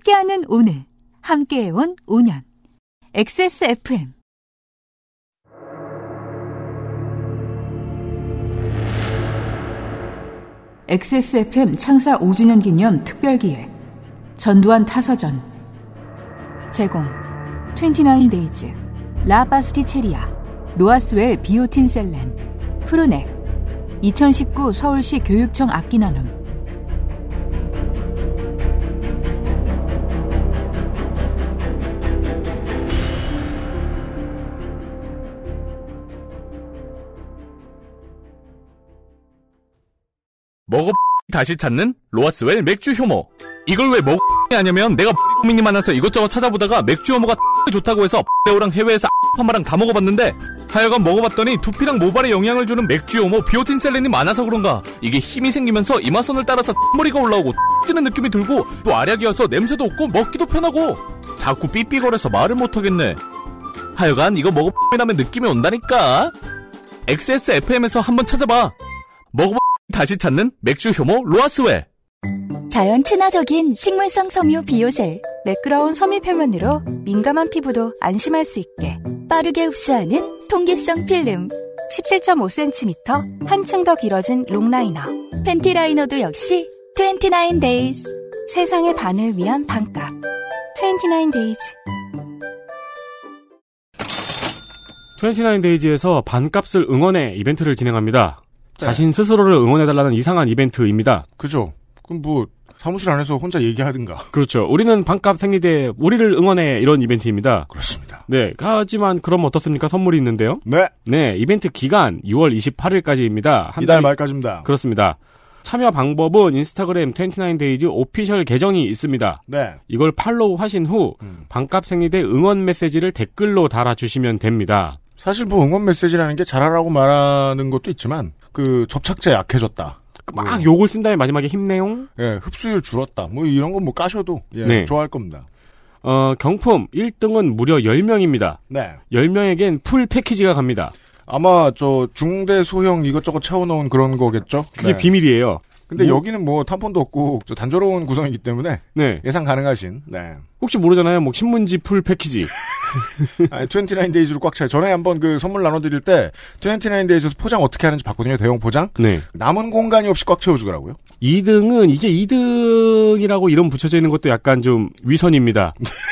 함께하는 오늘, 함께해온 5년. XSFM. XSFM 창사 5주년 기념 특별기획. 전두환 타서전. 제공. 29days. 라파스티체리아. 로아스웰 비오틴 셀렌. 프로넥. 2019 서울시 교육청 악기 나눔. 먹어 다시 찾는 로아스웰 맥주 효모. 이걸 왜 먹어 하냐면 내가 고민이 많아서 이것저것 찾아보다가 맥주 효모가 좋다고 해서 배우랑 해외에서 파마랑 다 먹어봤는데 하여간 먹어봤더니 두피랑 모발에 영향을 주는 맥주 효모 비오틴 셀렌이 많아서 그런가 이게 힘이 생기면서 이마선을 따라서 머리가 올라오고 찌는 느낌이 들고 또 알약이어서 냄새도 없고 먹기도 편하고 자꾸 삐삐거려서 말을 못하겠네. 하여간 이거 먹어 나면 느낌이 온다니까. XSFM에서 한번 찾아봐. 먹어 다시 찾는 맥주 효모 로아스웰. 자연 친화적인 식물성 섬유 비오셀. 매끄러운 섬유 표면으로 민감한 피부도 안심할 수 있게. 빠르게 흡수하는 통기성 필름. 17.5cm 한층 더 길어진 long liner. panty liner도 역시 29days. 세상의 반을 위한 반값. 29days. 29데이즈에서 반값을 응원해 이벤트를 진행합니다. 네. 자신 스스로를 응원해달라는 이상한 이벤트입니다. 그죠. 그럼 뭐 사무실 안에서 혼자 얘기하든가. 그렇죠. 우리는 반값 생리대 우리를 응원해 이런 이벤트입니다. 그렇습니다. 네. 하지만 그럼 어떻습니까? 선물이 있는데요. 네. 네. 이벤트 기간 6월 28일까지입니다. 이달 말까지입니다. 그렇습니다. 참여 방법은 인스타그램 29days 오피셜 계정이 있습니다. 네. 이걸 팔로우 하신 후 음. 반값 생리대 응원 메시지를 댓글로 달아주시면 됩니다. 사실 뭐 응원 메시지라는 게 잘하라고 말하는 것도 있지만 그 접착제 약해졌다. 막 욕을 쓴 다음에 마지막에 힘내용? 예, 흡수율 줄었다. 뭐 이런 건 뭐 까셔도 예, 네. 좋아할 겁니다. 어, 경품 1등은 무려 10명입니다. 네. 10명에겐 풀 패키지가 갑니다. 아마 저 중대 소형 이것저것 채워놓은 그런 거겠죠. 그게 네. 비밀이에요. 근데 뭐- 여기는 뭐 탐폰도 없고 저 단조로운 구성이기 때문에 네. 예상 가능하신. 네. 혹시 모르잖아요. 뭐 신문지 풀 패키지. 아니, 29데이즈로 꽉 차요. 전에 한번 그 선물 나눠드릴 때 29데이즈에서 포장 어떻게 하는지 봤거든요. 대형 포장. 네. 남은 공간이 없이 꽉 채워주더라고요. 2등은 이게 2등이라고 이름 붙여져 있는 것도 약간 좀 위선입니다.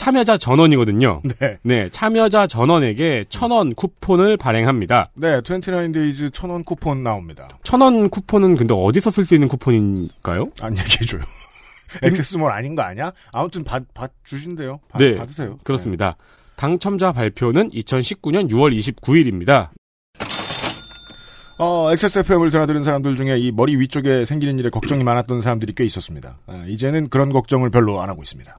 참여자 전원이거든요. 네. 네, 참여자 전원에게 천 원 쿠폰을 발행합니다. 네, 29데이즈 천 원 쿠폰 나옵니다. 천 원 쿠폰은 근데 어디서 쓸 수 있는 쿠폰인가요? 안 얘기해줘요. 액세스몰 아닌 거 아니야? 아무튼 받, 받 주신대요. 받, 네. 받으세요. 그렇습니다. 당첨자 발표는 2019년 6월 29일입니다. 어, XSFM을 드나들은 사람들 중에 이 머리 위쪽에 생기는 일에 걱정이 많았던 사람들이 꽤 있었습니다. 아, 이제는 그런 걱정을 별로 안 하고 있습니다.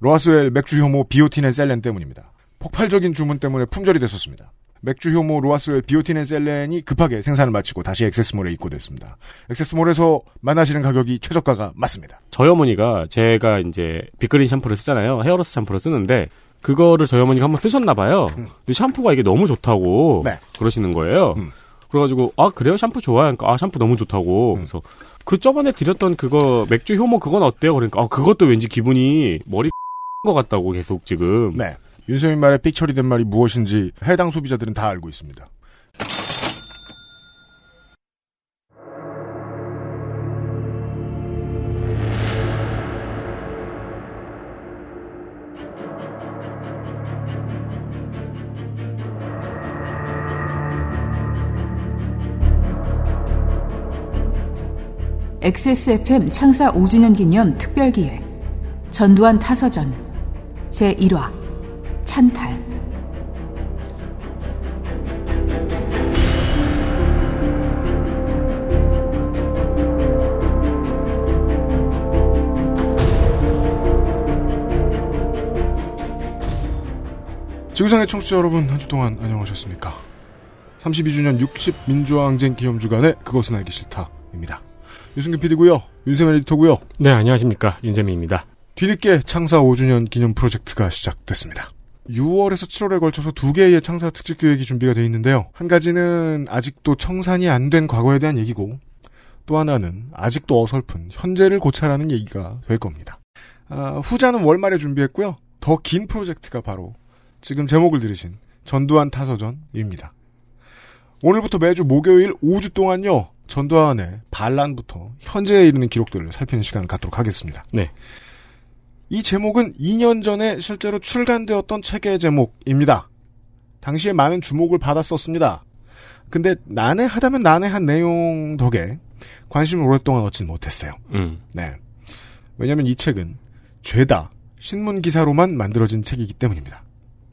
로아스웰 맥주 효모 비오틴 셀렌 때문입니다. 폭발적인 주문 때문에 품절이 됐었습니다. 맥주 효모 로아스웰 비오틴 셀렌이 급하게 생산을 마치고 다시 액세스몰에 입고됐습니다. 액세스몰에서 만나시는 가격이 최저가가 맞습니다. 저희 어머니가 제가 이제 빅그린 샴푸를 쓰잖아요. 헤어로스 샴푸를 쓰는데 그거를 저희 어머니가 한번 쓰셨나 봐요. 근데 샴푸가 이게 너무 좋다고 네. 그러시는 거예요. 음. 그래가지고 아 그래요 샴푸 좋아요. 그러니까 아 샴푸 너무 좋다고. 음. 그래서 그 저번에 드렸던 그거 맥주 효모 그건 어때요? 그러니까 아 그것도 왠지 기분이 머리 것 같다고 계속 지금. 네. 윤세민 말에 삑 처리 된 말이 무엇인지 해당 소비자들은 다 알고 있습니다. XSFM 창사 5주년 기념 특별기획. 전두환 타서전. 제1화. 찬탈. 지구상의 청취자 여러분, 한 주 동안 안녕하셨습니까? 32주년 60민주화항쟁 기념주간의 그것은 알기 싫다입니다. 유승균 PD고요 윤세민 에디터고요 네 안녕하십니까 윤재미입니다. 뒤늦게 창사 5주년 기념 프로젝트가 시작됐습니다. 6월에서 7월에 걸쳐서 두 개의 창사 특집 기획이 준비가 되어 있는데요. 한 가지는 아직도 청산이 안 된 과거에 대한 얘기고, 또 하나는 아직도 어설픈 현재를 고찰하는 얘기가 될 겁니다. 아, 후자는 월말에 준비했고요. 더 긴 프로젝트가 바로 지금 제목을 들으신 전두환 타서전입니다. 오늘부터 매주 목요일 5주 동안요. 전두환의 반란부터 현재에 이르는 기록들을 살피는 시간을 갖도록 하겠습니다. 네. 이 제목은 2년 전에 실제로 출간되었던 책의 제목입니다. 당시에 많은 주목을 받았었습니다. 근데 난해하다면 난해한 내용 덕에 관심을 오랫동안 얻진 못했어요. 음. 네. 왜냐면 이 책은 죄다 신문 기사로만 만들어진 책이기 때문입니다.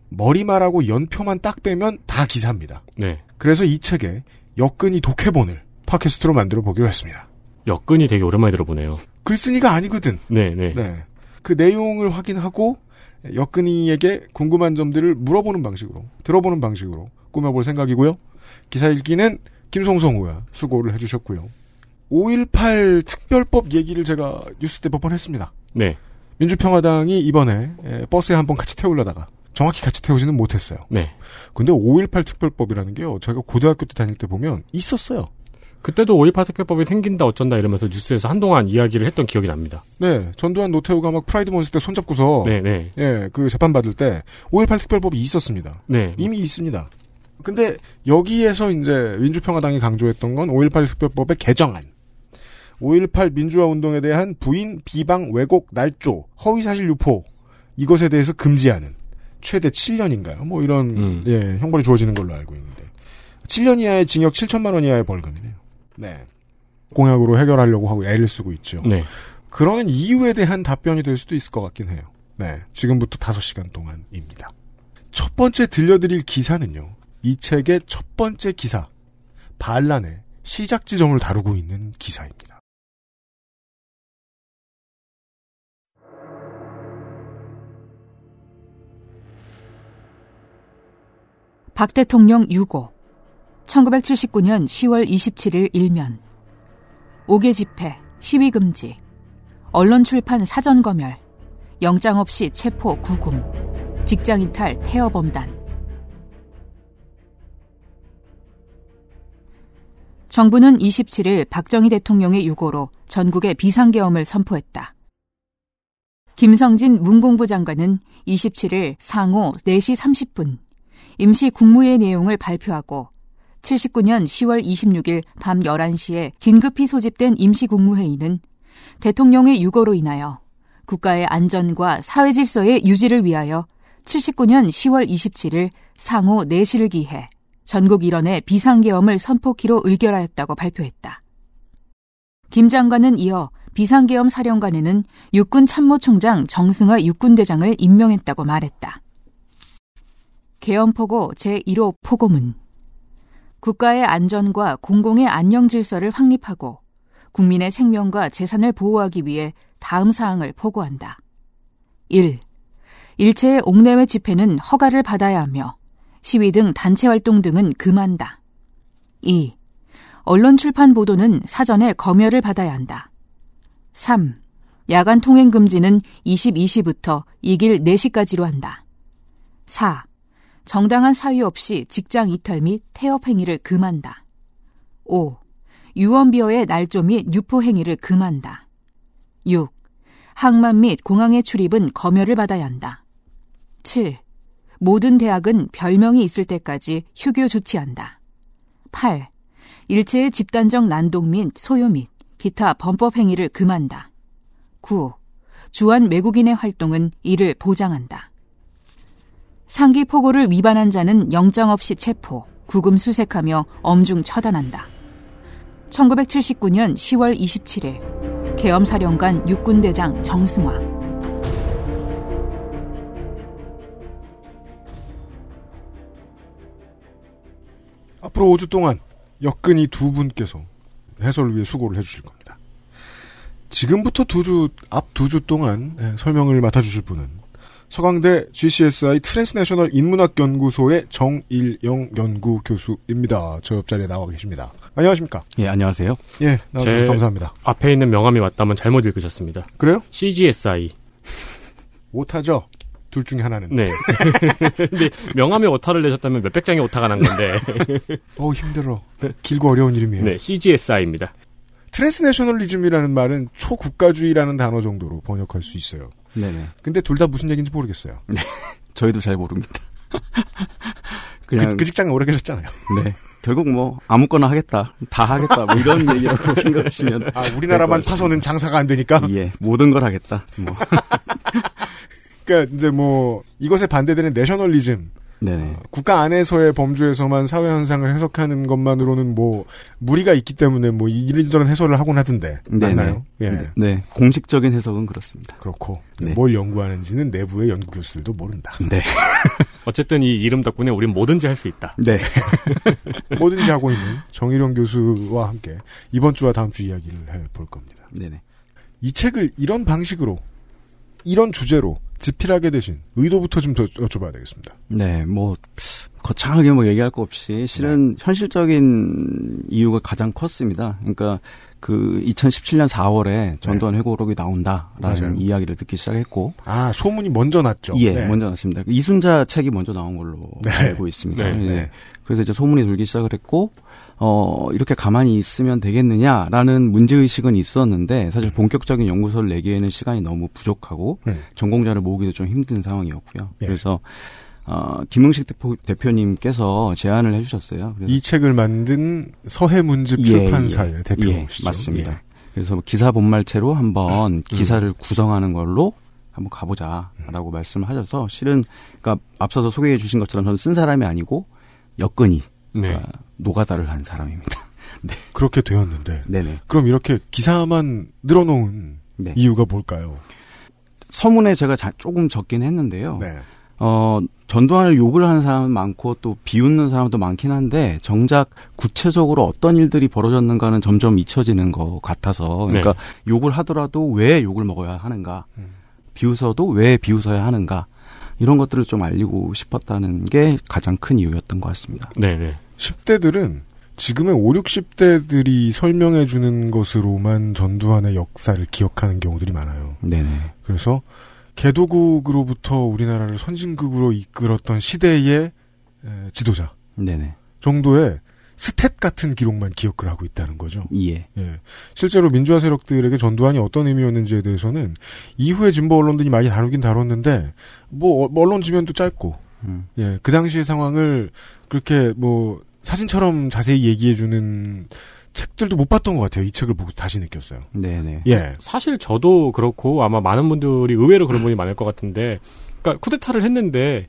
머리말하고 연표만 딱 빼면 다 기사입니다. 네. 그래서 이 책에 역근이 독해본을 팟캐스트로 만들어 보기로 했습니다. 역근이 되게 오랜만에 들어보네요. 글쓴이가 아니거든. 네, 네. 네. 그 내용을 확인하고 역근이에게 궁금한 점들을 물어보는 방식으로, 들어보는 방식으로 꾸며볼 생각이고요. 기사 읽기는 김송성 후가 수고를 해주셨고요. 5.18 특별법 얘기를 제가 뉴스 때 몇 번 했습니다. 네. 민주평화당이 이번에 에, 버스에 한 번 같이 태우려다가 정확히 같이 태우지는 못했어요. 네. 근데 5.18 특별법이라는 게요. 제가 고등학교 때 다닐 때 보면 있었어요. 그때도 5.18 특별법이 생긴다 어쩐다 이러면서 뉴스에서 한동안 이야기를 했던 기억이 납니다. 네, 전두환 노태우가 막 Pride Month 때 손잡고서 네, 네. 예, 그 재판 받을 때 5.18 특별법이 있었습니다. 네. 이미 있습니다. 근데 여기에서 이제 민주평화당이 강조했던 건 5.18 특별법의 개정안. 5.18 민주화 운동에 대한 부인, 비방, 왜곡, 날조, 허위사실 유포 이것에 대해서 금지하는 최대 7년인가요? 뭐 이런 음. 예, 형벌이 주어지는 걸로 알고 있는데 7년 이하의 징역 7천만 원 이하의 벌금이네요. 네. 공약으로 해결하려고 하고 애를 쓰고 있죠. 네. 그러는 이유에 대한 답변이 될 수도 있을 것 같긴 해요. 네. 지금부터 5시간 동안입니다. 첫 번째 들려드릴 기사는요. 이 책의 첫 번째 기사. 반란의 시작 지점을 다루고 있는 기사입니다. 박 대통령 유고 1979년 10월 27일 일면 5개 집회, 시위 금지 언론 출판 사전 검열 영장 없이 체포 구금 직장 이탈 태어 범단 정부는 27일 박정희 대통령의 유고로 전국에 비상계엄을 선포했다. 김성진 문공부 장관은 27일 상호 4시 30분 임시 국무회의 내용을 발표하고 79년 10월 26일 밤 11시에 긴급히 소집된 임시국무회의는 대통령의 유고로 인하여 국가의 안전과 사회 질서의 유지를 위하여 79년 10월 27일 상호 4시를 기해 전국 일원의 비상계엄을 선포키로 의결하였다고 발표했다. 김 장관은 이어 비상계엄 사령관에는 육군 참모총장 정승화 육군대장을 임명했다고 말했다. 계엄포고 제1호 포고문 국가의 안전과 공공의 안녕 질서를 확립하고 국민의 생명과 재산을 보호하기 위해 다음 사항을 포고한다. 1. 일체의 옥내외 집회는 허가를 받아야 하며 시위 등 단체 활동 등은 금한다. 2. 언론 출판 보도는 사전에 검열을 받아야 한다. 3. 야간 통행 금지는 22시부터 이길 4시까지로 한다. 4. 정당한 사유 없이 직장 이탈 및 태업 행위를 금한다. 5. 유언비어의 날조 및 유포 행위를 금한다. 6. 항만 및 공항의 출입은 검열을 받아야 한다. 7. 모든 대학은 별명이 있을 때까지 휴교 조치한다. 8. 일체의 집단적 난동 및 소요 및 기타 범법 행위를 금한다. 9. 주한 외국인의 활동은 이를 보장한다. 상기 포고를 위반한 자는 영장 없이 체포, 구금 수색하며 엄중 처단한다. 1979년 10월 27일 계엄사령관 육군대장 정승화 앞으로 5주 동안 역근이 두 분께서 해설을 위해 수고를 해주실 겁니다. 지금부터 두 주, 앞 두 주 동안 네, 설명을 맡아주실 분은 서강대 GCSI transnational 인문학 연구소의 정일영 연구 교수입니다. 저 옆자리에 나와 계십니다. 안녕하십니까? 예, 안녕하세요. 예, 나와주셔서 제- 감사합니다. 앞에 있는 명함이 맞다면 잘못 읽으셨습니다. 그래요? CGSI. 오타죠? 둘 중에 하나는. 네. 근데 명함에 오타를 내셨다면 몇백 장의 오타가 난 건데. 어우, 힘들어. 길고 어려운 이름이에요. 네, CGSI입니다. transnationalism이라는 말은 초국가주의라는 단어 정도로 번역할 수 있어요. 네네. 근데 둘 다 무슨 얘기인지 모르겠어요. 저희도 잘 모릅니다. 그, 그냥 그 직장에 오래 계셨잖아요. 네. 결국 뭐 아무거나 하겠다, 다 하겠다, 뭐 이런 얘기라고 생각하시면 아, 우리나라만. 파서는 장사가 안 되니까. 예, 모든 걸 하겠다. 뭐. 그러니까 이제 뭐 이것에 반대되는 내셔널리즘 네네. 국가 안에서의 범주에서만 사회 현상을 해석하는 것만으로는 뭐 무리가 있기 때문에 뭐 이런저런 해설을 하곤 하던데 네네. 맞나요? 예. 네, 네. 공식적인 해석은 그렇습니다. 그렇고 네. 뭘 연구하는지는 내부의 연구 교수들도 모른다. 네. 어쨌든 이 이름 덕분에 우린 뭐든지 할 수 있다. 네. 뭐든지 하고 있는 정일영 교수와 함께 이번 주와 다음 주 이야기를 해볼 겁니다. 네네. 이 책을 이런 방식으로 이런 주제로 집필하게 되신 의도부터 좀 더 여쭤봐야 되겠습니다. 네, 뭐, 거창하게 뭐 얘기할 거 없이 실은 네. 현실적인 이유가 가장 컸습니다. 그러니까 그 2017년 4월에 전두환 회고록이 나온다라는 네. 맞아요. 이야기를 듣기 시작했고, 아 소문이 먼저 났죠. 예, 네. 먼저 났습니다. 이순자 책이 먼저 나온 걸로 네. 알고 있습니다. 네, 예. 네. 그래서 이제 소문이 돌기 시작을 했고, 어, 이렇게 가만히 있으면 되겠느냐라는 문제의식은 있었는데, 사실 본격적인 연구서를 내기에는 시간이 너무 부족하고, 음. 전공자를 모으기도 좀 힘든 상황이었고요. 예. 그래서, 어, 김흥식 대표, 대표 님께서 제안을 해주셨어요. 이 책을 만든 서해문집 예, 출판사의 예. 대표시죠. 예, 맞습니다. 예. 그래서 기사 본말체로 음. 한번 기사를 구성하는 걸로 한번 가보자라고 말씀을 하셔서 실은 그러니까 앞서서 소개해 주신 것처럼 저는 쓴 사람이 아니고 여건이 네. 그러니까 노가다를 한 사람입니다. 그렇게 되었는데 네네. 그럼 이렇게 기사만 늘어놓은 네. 이유가 뭘까요? 서문에 제가 자- 조금 적긴 했는데요. 네. 어, 전두환을 욕을 하는 사람은 많고 또 비웃는 사람도 많긴 한데 정작 구체적으로 어떤 일들이 벌어졌는가는 점점 잊혀지는 것 같아서 그러니까 욕을 하더라도 왜 욕을 먹어야 하는가 음. 비웃어도 왜 비웃어야 하는가 이런 것들을 좀 알리고 싶었다는 게 가장 큰 이유였던 것 같습니다. 네네. 10대들은 지금의 5, 60대들이 설명해 주는 것으로만 전두환의 역사를 기억하는 경우들이 많아요. 네네. 그래서 개도국으로부터 우리나라를 선진국으로 이끌었던 시대의 에, 지도자 네네. 정도의 스탯 같은 기록만 기억을 하고 있다는 거죠. 이해. 예. 실제로 민주화 세력들에게 전두환이 어떤 의미였는지에 대해서는 이후에 진보 언론들이 많이 다루긴 다뤘는데 뭐 어- 언론 지면도 짧고 음. 예, 그 당시의 상황을 그렇게 뭐 사진처럼 자세히 얘기해 주는 책들도 못 봤던 것 같아요. 이 책을 보고 다시 느꼈어요. 네네. 예, 사실 저도 그렇고 아마 많은 분들이 의외로 그런 분이 많을 것 같은데, 그러니까 쿠데타를 했는데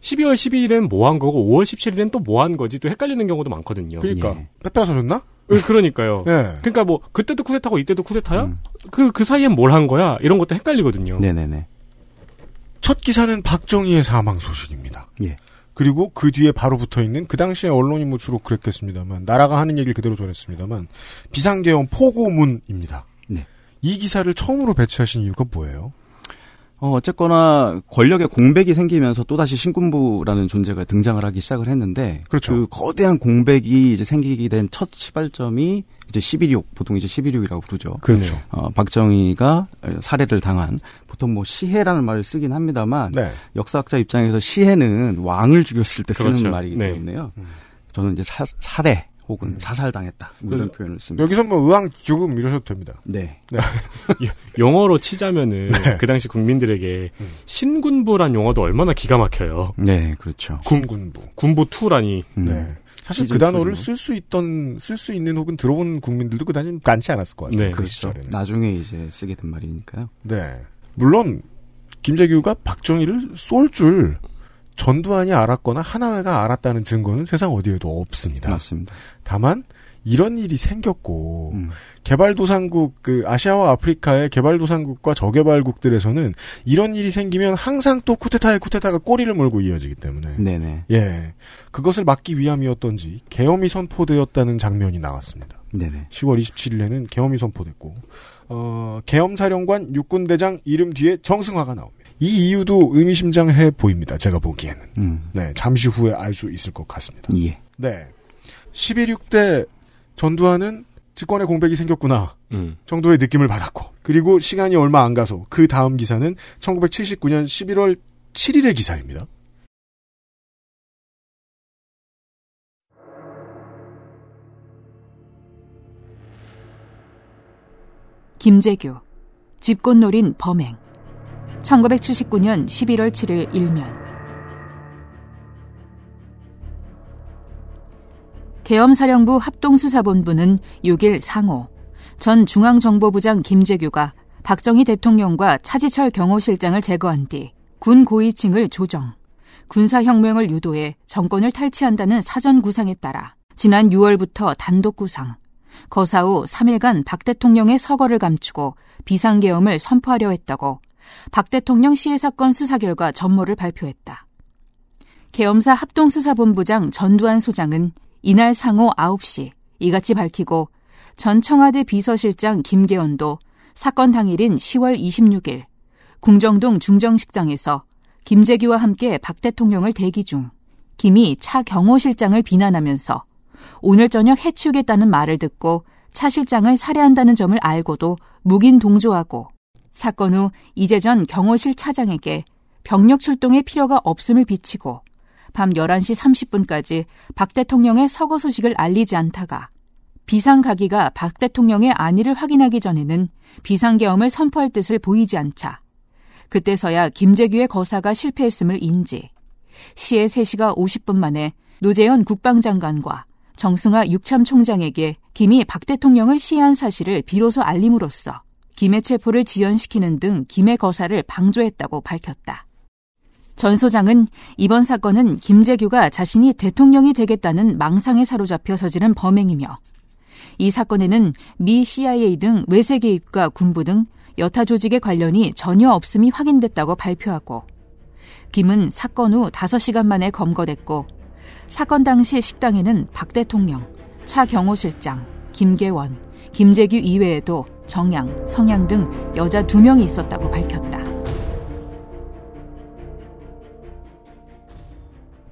12월 12일엔 뭐 한 거고 5월 17일엔 또 뭐 한 거지 또 헷갈리는 경우도 많거든요. 그러니까 예. 빼빼가 서졌나? 그- 그러니까요. 예, 그러니까 뭐 그때도 쿠데타고 이때도 쿠데타야? 음. 그그 사이엔 뭘 한 거야? 이런 것도 헷갈리거든요. 네네네. 첫 기사는 박정희의 사망 소식입니다. 예. 그리고 그 뒤에 바로 붙어 있는 그 당시에 언론이 뭐 주로 그랬겠습니다만 나라가 하는 얘기를 그대로 전했습니다만 비상계엄 포고문입니다. 네. 이 기사를 처음으로 배치하신 이유가 뭐예요? 어, 어쨌거나 권력의 공백이 생기면서 또다시 신군부라는 존재가 등장을 하기 시작을 했는데 그렇죠. 그 거대한 공백이 이제 생기게 된 첫 시발점이 이제 11.6 보통 이제 11.6이라고 부르죠. 그렇죠. 어, 박정희가 살해를 당한 보통 뭐 시해라는 말을 쓰긴 합니다만 네. 역사학자 입장에서 시해는 왕을 죽였을 때 쓰는 그렇죠. 말이기 네. 때문에요. 음. 저는 이제 사, 살해 혹은 사살당했다 뭐 이런 표현을 씁니다. 여기서 뭐 의왕 죽음 이러셔도 됩니다. 네. 영어로 치자면은 네. 그 당시 국민들에게 음. 신군부란 용어도 얼마나 기가 막혀요. 네, 그렇죠. 군군부. 군부 투라니. 음. 네. 사실 그 단어를 투죠. 쓸수 있던 쓸 수 있는 혹은 들어본 국민들도 그다지 많지 않았을 것 같아요. 네. 그 그렇죠. 시절에는. 나중에 이제 쓰게 된 말이니까요. 네. 물론 김재규가 박정희를 쏠 줄 전두환이 알았거나 하나회가 알았다는 증거는 세상 어디에도 없습니다. 맞습니다. 다만 이런 일이 생겼고 음. 개발도상국 그 아시아와 아프리카의 개발도상국과 저개발국들에서는 이런 일이 생기면 항상 또 쿠데타의 쿠데타가 꼬리를 물고 이어지기 때문에 네네. 예 그것을 막기 위함이었던지 계엄이 선포되었다는 장면이 나왔습니다. 네네. 10월 27일에는 계엄이 선포됐고 어, 계엄 사령관 육군 대장 이름 뒤에 정승화가 나옵니다. 이 이유도 의미심장해 보입니다. 제가 보기에는 음. 네 잠시 후에 알 수 있을 것 같습니다. 예. 네 11.6대 전두환은 직권의 공백이 생겼구나 음. 정도의 느낌을 받았고 그리고 시간이 얼마 안 가서 그 다음 기사는 1979년 11월 7일의 기사입니다. 김재규, 집꽃놀인 범행. 1979년 11월 7일 일면. 계엄사령부 합동수사본부는 6일 상호 전 중앙정보부장 김재규가 박정희 대통령과 차지철 경호실장을 제거한 뒤 군 고위층을 조정, 군사혁명을 유도해 정권을 탈취한다는 사전 구상에 따라 지난 6월부터 단독 구상, 거사 후 3일간 박 대통령의 서거를 감추고 비상계엄을 선포하려 했다고 박 대통령 시해 사건 수사 결과 전모를 발표했다. 계엄사 합동수사본부장 전두환 소장은 이날 상호 9시 이같이 밝히고 전 청와대 비서실장 김계원도 사건 당일인 10월 26일 궁정동 중정식당에서 김재규와 함께 박 대통령을 대기 중 김이 차 경호실장을 비난하면서 오늘 저녁 해치우겠다는 말을 듣고 차 실장을 살해한다는 점을 알고도 묵인 동조하고 사건 후 이재전 경호실 차장에게 병력 출동의 필요가 없음을 비치고 밤 11시 30분까지 박 대통령의 서거 소식을 알리지 않다가 비상가기가 박 대통령의 안위를 확인하기 전에는 비상계엄을 선포할 뜻을 보이지 않자 그때서야 김재규의 거사가 실패했음을 인지 시에 3시가 50분 만에 노재현 국방장관과 정승화 육참 총장에게 김이 박 대통령을 시해한 사실을 비로소 알림으로써 김의 체포를 지연시키는 등 김의 거사를 방조했다고 밝혔다. 전 소장은 이번 사건은 김재규가 자신이 대통령이 되겠다는 망상에 사로잡혀 저지른 범행이며 이 사건에는 미 CIA 등 외세 개입과 군부 등 여타 조직의 관련이 전혀 없음이 확인됐다고 발표하고 김은 사건 후 5시간 만에 검거됐고 사건 당시 식당에는 박 대통령, 차 경호실장, 김계원, 김재규 이외에도 정양, 성양 등 여자 2명이 있었다고 밝혔다.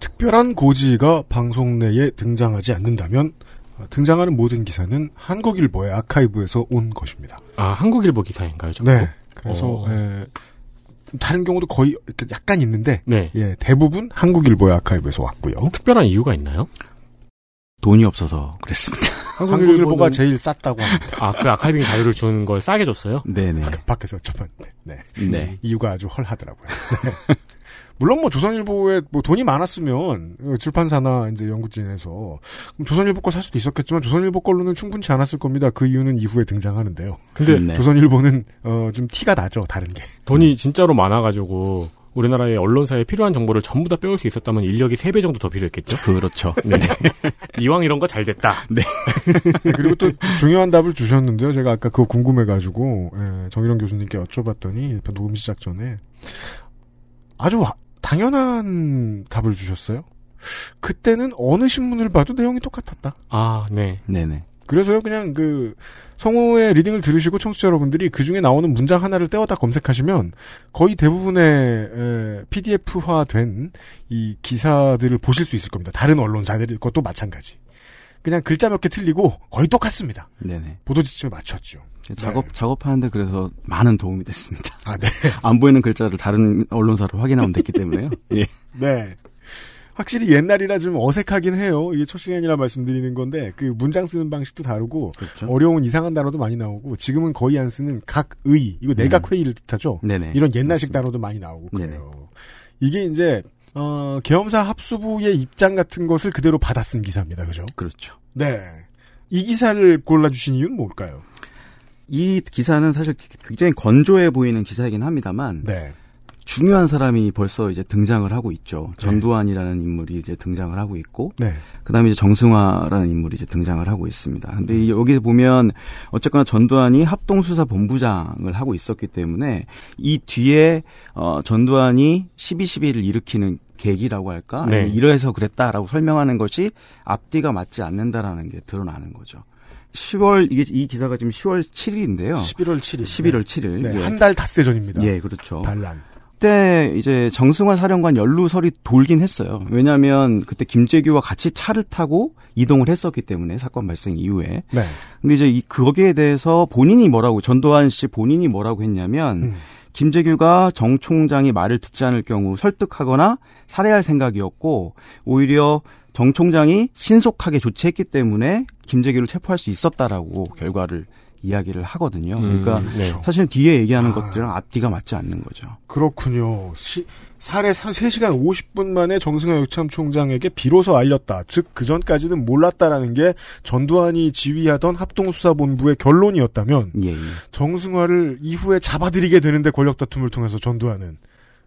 특별한 고지가 방송 내에 등장하지 않는다면 어, 등장하는 모든 기사는 한국일보의 아카이브에서 온 것입니다. 아, 한국일보 기사인가요, 저 네. 그래서 어. 에, 다른 경우도 거의 약간 있는데 네. 예, 대부분 한국일보의 아카이브에서 왔고요. 특별한 이유가 있나요? 돈이 없어서 그랬습니다. 한국일보가 제일 쌌다고 합니다. 아, 그 아카이빙 자료를 준걸 싸게 줬어요? 네네. 밖에서 접었는데. 네. 네. 이유가 아주 헐하더라고요. 네. 물론 뭐 조선일보에 뭐 돈이 많았으면 어, 출판사나 이제 연구진에서 조선일보 거 살 수도 있었겠지만 조선일보 걸로는 충분치 않았을 겁니다. 그 이유는 이후에 등장하는데요. 근데 네. 조선일보는 어, 좀 티가 나죠. 다른 게. 돈이 진짜로 많고 우리나라의 언론사에 필요한 정보를 전부 다 빼올 수 있었다면 인력이 3배 정도 더 필요했겠죠? 그렇죠. 네. 이왕 이런 거 잘 됐다. 네, 그리고 또 중요한 답을 주셨는데요. 제가 아까 그거 궁금해가지고 예, 정일원 교수님께 여쭤봤더니 녹음 시작 전에 아주 와- 당연한 답을 주셨어요. 그때는 어느 신문을 봐도 내용이 똑같았다. 아, 네. 네네. 그래서요, 그냥 그 성우의 리딩을 들으시고 청취자 여러분들이 그 중에 나오는 문장 하나를 떼어다 검색하시면 거의 대부분의 PDF화된 이 기사들을 보실 수 있을 겁니다. 다른 언론사들 것도 마찬가지. 그냥 글자 몇 개 틀리고 거의 똑같습니다. 네네. 보도 지침에 맞췄죠. 작업, 작업하는데 그래서 많은 도움이 됐습니다. 아, 네. 안 보이는 글자를 다른 언론사로 확인하면 됐기 때문에요. 예. 네. 확실히 옛날이라 좀 어색하긴 해요. 이게 첫 시간이라 말씀드리는 건데 그 문장 쓰는 방식도 다르고 그렇죠. 어려운 이상한 단어도 많이 나오고 지금은 거의 안 쓰는 각의 이거 내각 회의를 뜻하죠. 네네. 이런 옛날식 맞습니다. 단어도 많이 나오고 네네. 그래요. 이게 이제 어, 계엄사 합수부의 입장 같은 것을 그대로 받아 쓴 기사입니다. 그죠? 그렇죠. 네. 이 기사를 골라주신 이유는 뭘까요? 이 기사는 사실 굉장히 건조해 보이는 기사이긴 합니다만 네. 중요한 사람이 벌써 이제 등장을 하고 있죠. 전두환이라는 인물이 이제 등장을 하고 있고 네. 그다음에 이제 정승화라는 인물이 이제 등장을 하고 있습니다. 근데 이 여기 보면 어쨌거나 전두환이 합동수사 본부장을 하고 있었기 때문에 이 뒤에 어 전두환이 12.12를 일으키는 계기라고 할까? 네. 이래서 그랬다라고 설명하는 것이 앞뒤가 맞지 않는다라는 게 드러나는 거죠. 10월 이게 이 기사가 지금 10월 7일인데요. 11월 7일. 11월 7일. 네. 예. 한달 닷새 전입니다. 예, 그렇죠. 반란. 그때 이제 정승환 사령관 연루설이 돌긴 했어요. 왜냐하면 그때 김재규와 같이 차를 타고 이동을 했었기 때문에 사건 발생 이후에. 네. 근데 이제 이 거기에 대해서 본인이 뭐라고 전두환 씨 본인이 뭐라고 했냐면 음. 김재규가 정 총장이 말을 듣지 않을 경우 설득하거나 살해할 생각이었고 오히려 정 총장이 신속하게 조치했기 때문에 김재규를 체포할 수 있었다라고 결과를 이야기를 하거든요. 음, 그러니까 네. 사실 뒤에 얘기하는 아. 것들은 앞뒤가 맞지 않는 거죠. 그렇군요. 시, 살해 3시간 50분 만에 정승화 유참 총장에게 비로소 알렸다. 즉, 그전까지는 몰랐다라는 게 전두환이 지휘하던 합동수사본부의 결론이었다면, 예, 예. 정승화를 이후에 잡아들이게 되는데 권력 다툼을 통해서 전두환은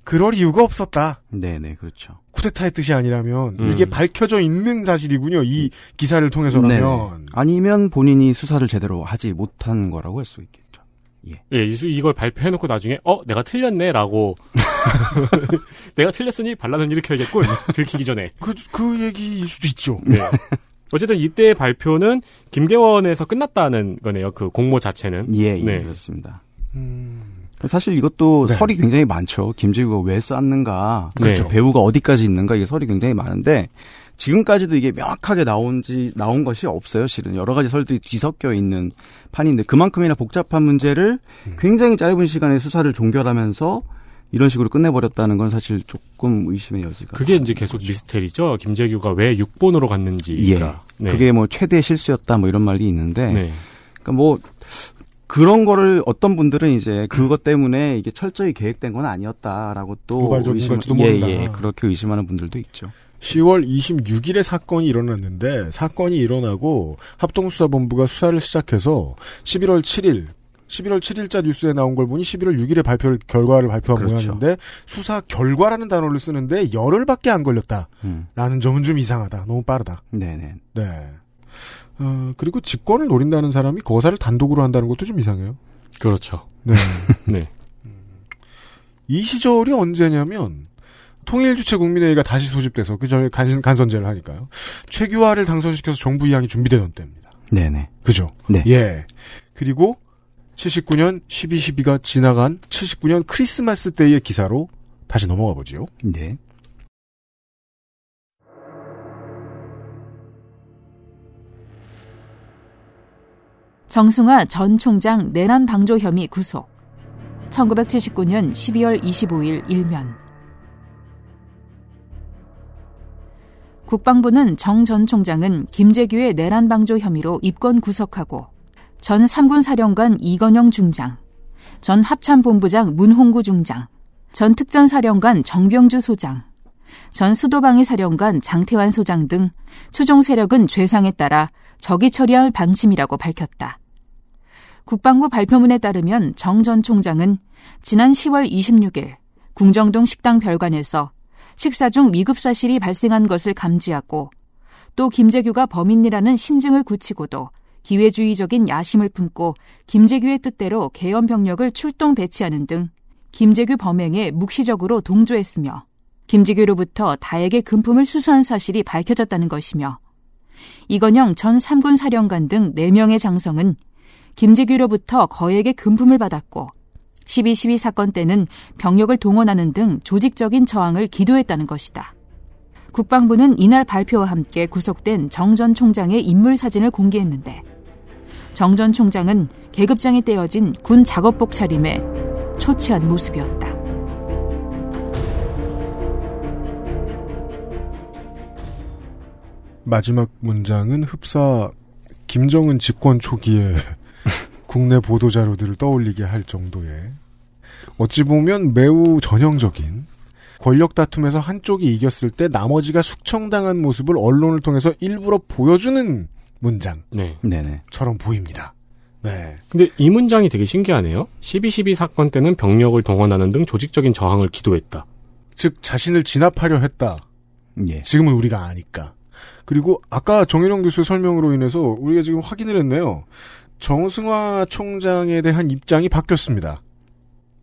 그럴 이유가 없었다. 네, 네, 그렇죠. 쿠데타의 뜻이 아니라면 음. 이게 밝혀져 있는 사실이군요. 이 기사를 네. 통해서라면. 아니면 본인이 수사를 제대로 하지 못한 거라고 할 수 있겠죠. 예, 이- 이걸 발표해놓고 나중에 어 내가 틀렸네라고 내가 틀렸으니 반란은 일으켜야겠군 들키기 전에 그, 그 얘기일 수도 있죠. 네. 어쨌든 이때의 발표는 김계원에서 끝났다는 거네요 그 공모 자체는 예, 예, 네. 그렇습니다. 음, 사실 이것도 네. 설이 굉장히 많죠. 김재규가 왜 쐈는가, 그렇죠. 배우가 어디까지 있는가 이게 설이 굉장히 많은데 지금까지도 이게 명확하게 나온지 나온 것이 없어요. 실은 여러 가지 설들이 뒤섞여 있는 판인데 그만큼이나 복잡한 문제를 음. 굉장히 짧은 시간에 수사를 종결하면서 이런 식으로 끝내버렸다는 건 사실 조금 의심의 여지가. 그게 이제 계속 미스테리죠 김재규가 왜 6번으로 갔는지가 네. 그게 뭐 최대 실수였다 뭐 이런 말이 있는데 네. 그러니까 뭐 그런 거를 어떤 분들은 이제 그것 때문에 이게 철저히 계획된 건 아니었다라고 또 걸지도 예, 모른다. 예, 그렇게 의심하는 분들도 있죠. 10월 26일에 사건이 일어났는데 사건이 일어나고 합동수사본부가 수사를 시작해서 11월 7일 11월 7일자 뉴스에 나온 걸 보니 11월 6일에 발표 결과를 발표한 그렇죠. 모양인데 수사 결과라는 단어를 쓰는데 열흘밖에 안 걸렸다라는 음. 점은 좀 이상하다. 너무 빠르다. 네네. 네. 어, 그리고 직권을 노린다는 사람이 거사를 단독으로 한다는 것도 좀 이상해요. 그렇죠 네. 네. 이 시절이 언제냐면 통일주체 국민회의가 다시 소집돼서 그 전에 간, 간선제를 하니까요. 최규하를 당선시켜서 정부 이양이 준비되던 때입니다. 네네. 그죠? 네. 예. 그리고 79년 12.12가 지나간 79년 크리스마스 때의 기사로 다시 넘어가 보지요. 네. 정승화 전 총장 내란 방조 혐의 구속. 1979년 12월 25일 일면. 국방부는 정 전 총장은 김재규의 내란 방조 혐의로 입건 구속하고 전 3군 사령관 이건영 중장, 전 합참본부장 문홍구 중장, 전 특전사령관 정병주 소장, 전 수도방위 사령관 장태환 소장 등 추종 세력은 죄상에 따라 적이 처리할 방침이라고 밝혔다. 국방부 발표문에 따르면 정 전 총장은 지난 10월 26일 궁정동 식당 별관에서 식사 중 미급 사실이 발생한 것을 감지하고 또 김재규가 범인이라는 심증을 굳히고도 기회주의적인 야심을 품고 김재규의 뜻대로 개헌 병력을 출동 배치하는 등 김재규 범행에 묵시적으로 동조했으며 김재규로부터 다에게 금품을 수수한 사실이 밝혀졌다는 것이며 이건영 전 3군 사령관 등 4명의 장성은 김재규로부터 거액의 금품을 받았고 12.12 사건 때는 병력을 동원하는 등 조직적인 저항을 기도했다는 것이다. 국방부는 이날 발표와 함께 구속된 정 전 총장의 인물 사진을 공개했는데 정 전 총장은 계급장이 떼어진 군 작업복 차림에 초췌한 모습이었다. 마지막 문장은 흡사 김정은 집권 초기에 국내 보도 자료들을 떠올리게 할 정도의 어찌 보면 매우 전형적인 권력 다툼에서 한쪽이 이겼을 때 나머지가 숙청당한 모습을 언론을 통해서 일부러 보여주는 문장처럼 네. 보입니다. 네. 근데 이 문장이 되게 신기하네요 12.12 사건 때는 병력을 동원하는 등 조직적인 저항을 기도했다 즉 자신을 진압하려 했다. 예. 지금은 우리가 아니까. 그리고 아까 정현영 교수의 설명으로 인해서 우리가 지금 확인을 했네요. 정승화 총장에 대한 입장이 바뀌었습니다.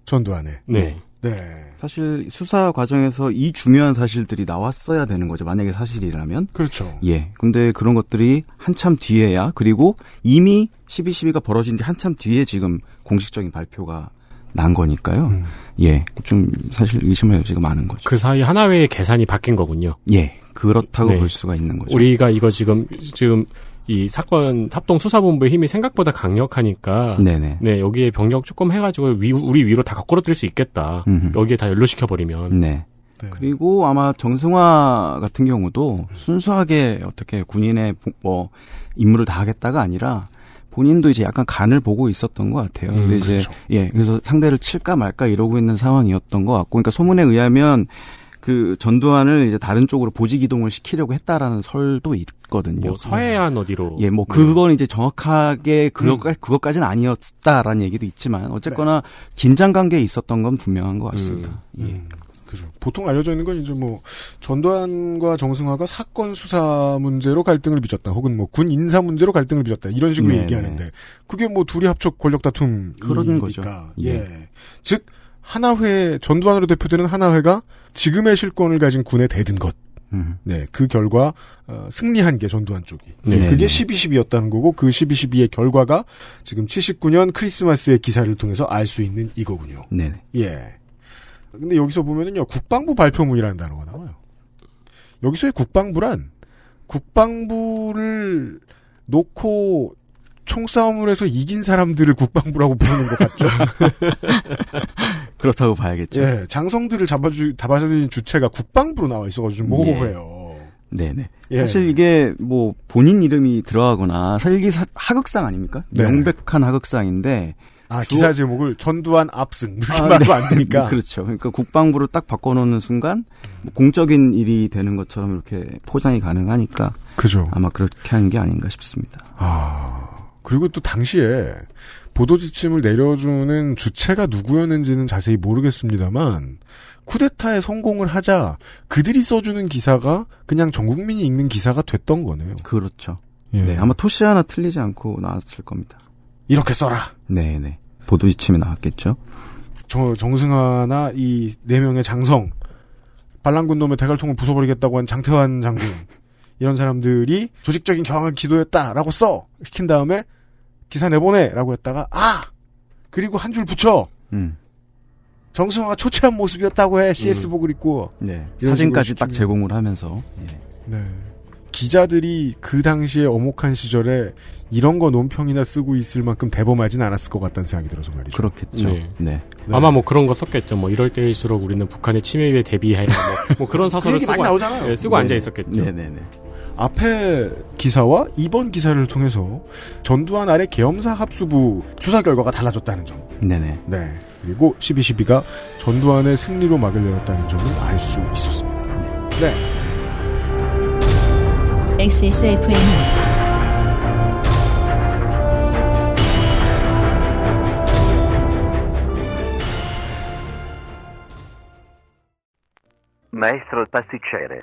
전두환에. 네. 네. 사실 수사 과정에서 이 중요한 사실들이 나왔어야 되는 거죠. 만약에 사실이라면. 그렇죠. 예. 근데 그런 것들이 한참 뒤에야 그리고 이미 12.12가 벌어진 지 한참 뒤에 지금 공식적인 발표가 난 거니까요. 음. 예. 좀 사실 의심할 여지가 많은 거죠. 그 사이 하나회의 계산이 바뀐 거군요 예. 그렇다고 네. 볼 수가 있는 거죠. 우리가 이거 지금 지금 이 사건 합동 수사본부의 힘이 생각보다 강력하니까 네네. 네 여기에 병력 조금 해가지고 위, 우리 위로 다 거꾸러뜨릴 수 있겠다. 음흠. 여기에 다 연루시켜 버리면 네. 네. 그리고 아마 정승화 같은 경우도 순수하게 어떻게 군인의 보- 뭐 임무를 다 하겠다가 아니라 본인도 이제 약간 간을 보고 있었던 것 같아요. 근데 음, 이제 그렇죠. 예, 그래서 상대를 칠까 말까 이러고 있는 상황이었던 것 같고, 그러니까 소문에 의하면 그 전두환을 이제 다른 쪽으로 보직 이동을 시키려고 했다라는 설도 있거든요. 뭐 서해안 어디로. 예, 뭐 네. 그건 이제 정확하게 그것까 음. 그것까지는 아니었다라는 얘기도 있지만 어쨌거나 긴장 관계에 있었던 건 분명한 것 같습니다. 예. 음, 그죠. 보통 알려져 있는 건 이제 뭐 전두환과 정승화가 사건 수사 문제로 갈등을 빚었다, 혹은 뭐 군 인사 문제로 갈등을 빚었다 이런 식으로 네네. 얘기하는데 그게 뭐 둘이 합쳐 권력 다툼 그런 거죠. 예. 예. 즉 하나회 전두환으로 대표되는 하나회가 지금의 실권을 가진 군에 대든 것. 음. 네, 그 결과 어, 승리한 게 전두환 쪽이. 네. 그게 네. 12.12였다는 거고 그 12.12의 결과가 지금 79년 크리스마스의 기사를 통해서 알 수 있는 이거군요. 네. 예. 근데 여기서 보면은요, 국방부 발표문이라는 단어가 나와요. 여기서의 국방부란 국방부를 놓고 총싸움을 해서 이긴 사람들을 국방부라고 부르는 것 같죠? 그렇다고 봐야겠죠. 예, 장성들을 잡아주, 잡아주는 주체가 국방부로 나와 있어가지고 좀 모호해요. 네네. 예. 사실 이게 뭐 본인 이름이 들어가거나 사실 이게 사- 하극상 아닙니까? 네. 명백한 하극상인데 아, 주- 기사 제목을 전두환 압승. 이렇게 아, 말하면 네. 안 되니까. 그렇죠. 그러니까 국방부로 딱 바꿔놓는 순간 뭐 공적인 일이 되는 것처럼 이렇게 포장이 가능하니까 그죠. 아마 그렇게 한 게 아닌가 싶습니다. 아, 그리고 또 당시에 보도 지침을 내려주는 주체가 누구였는지는 자세히 모르겠습니다만 쿠데타에 성공을 하자 그들이 써주는 기사가 그냥 전 국민이 읽는 기사가 됐던 거네요. 그렇죠. 예. 네, 아마 토시 하나 틀리지 않고 나왔을 겁니다. 이렇게 써라. 네 네. 보도 지침이 나왔겠죠. 저 정승하나 이 네 명의 장성 반란군 놈의 대갈통을 부숴버리겠다고 한 장태환 장군 이런 사람들이 조직적인 경항을 기도했다라고 써 시킨 다음에 기사 내보내라고 했다가 아 그리고 한 줄 붙여 음. 정승화가 초췌한 모습이었다고 해 CS복을 입고 네. 사진까지 딱 제공을 하면서 예. 네. 기자들이 그 당시에 어목한 시절에 이런 거 논평이나 쓰고 있을 만큼 대범하진 않았을 것 같다는 생각이 들어서 말이죠. 그렇겠죠. 네. 네. 네. 아마 뭐 그런 거 썼겠죠. 뭐 이럴 때일수록 우리는 북한의 침해에 대비해 뭐, 뭐 그런 사설을 얘기 많이 쓰고, 나오잖아요. 예, 쓰고 네. 앉아 있었겠죠. 네네네. 앞에 기사와 이번 기사를 통해서 전두환 아래 계엄사 합수부 수사 결과가 달라졌다는 점. 네네. 네. 그리고 12.12가 전두환의 승리로 막을 내렸다는 점을 알 수 있었습니다. 네. XSFM입니다. Maestro il pasticcere.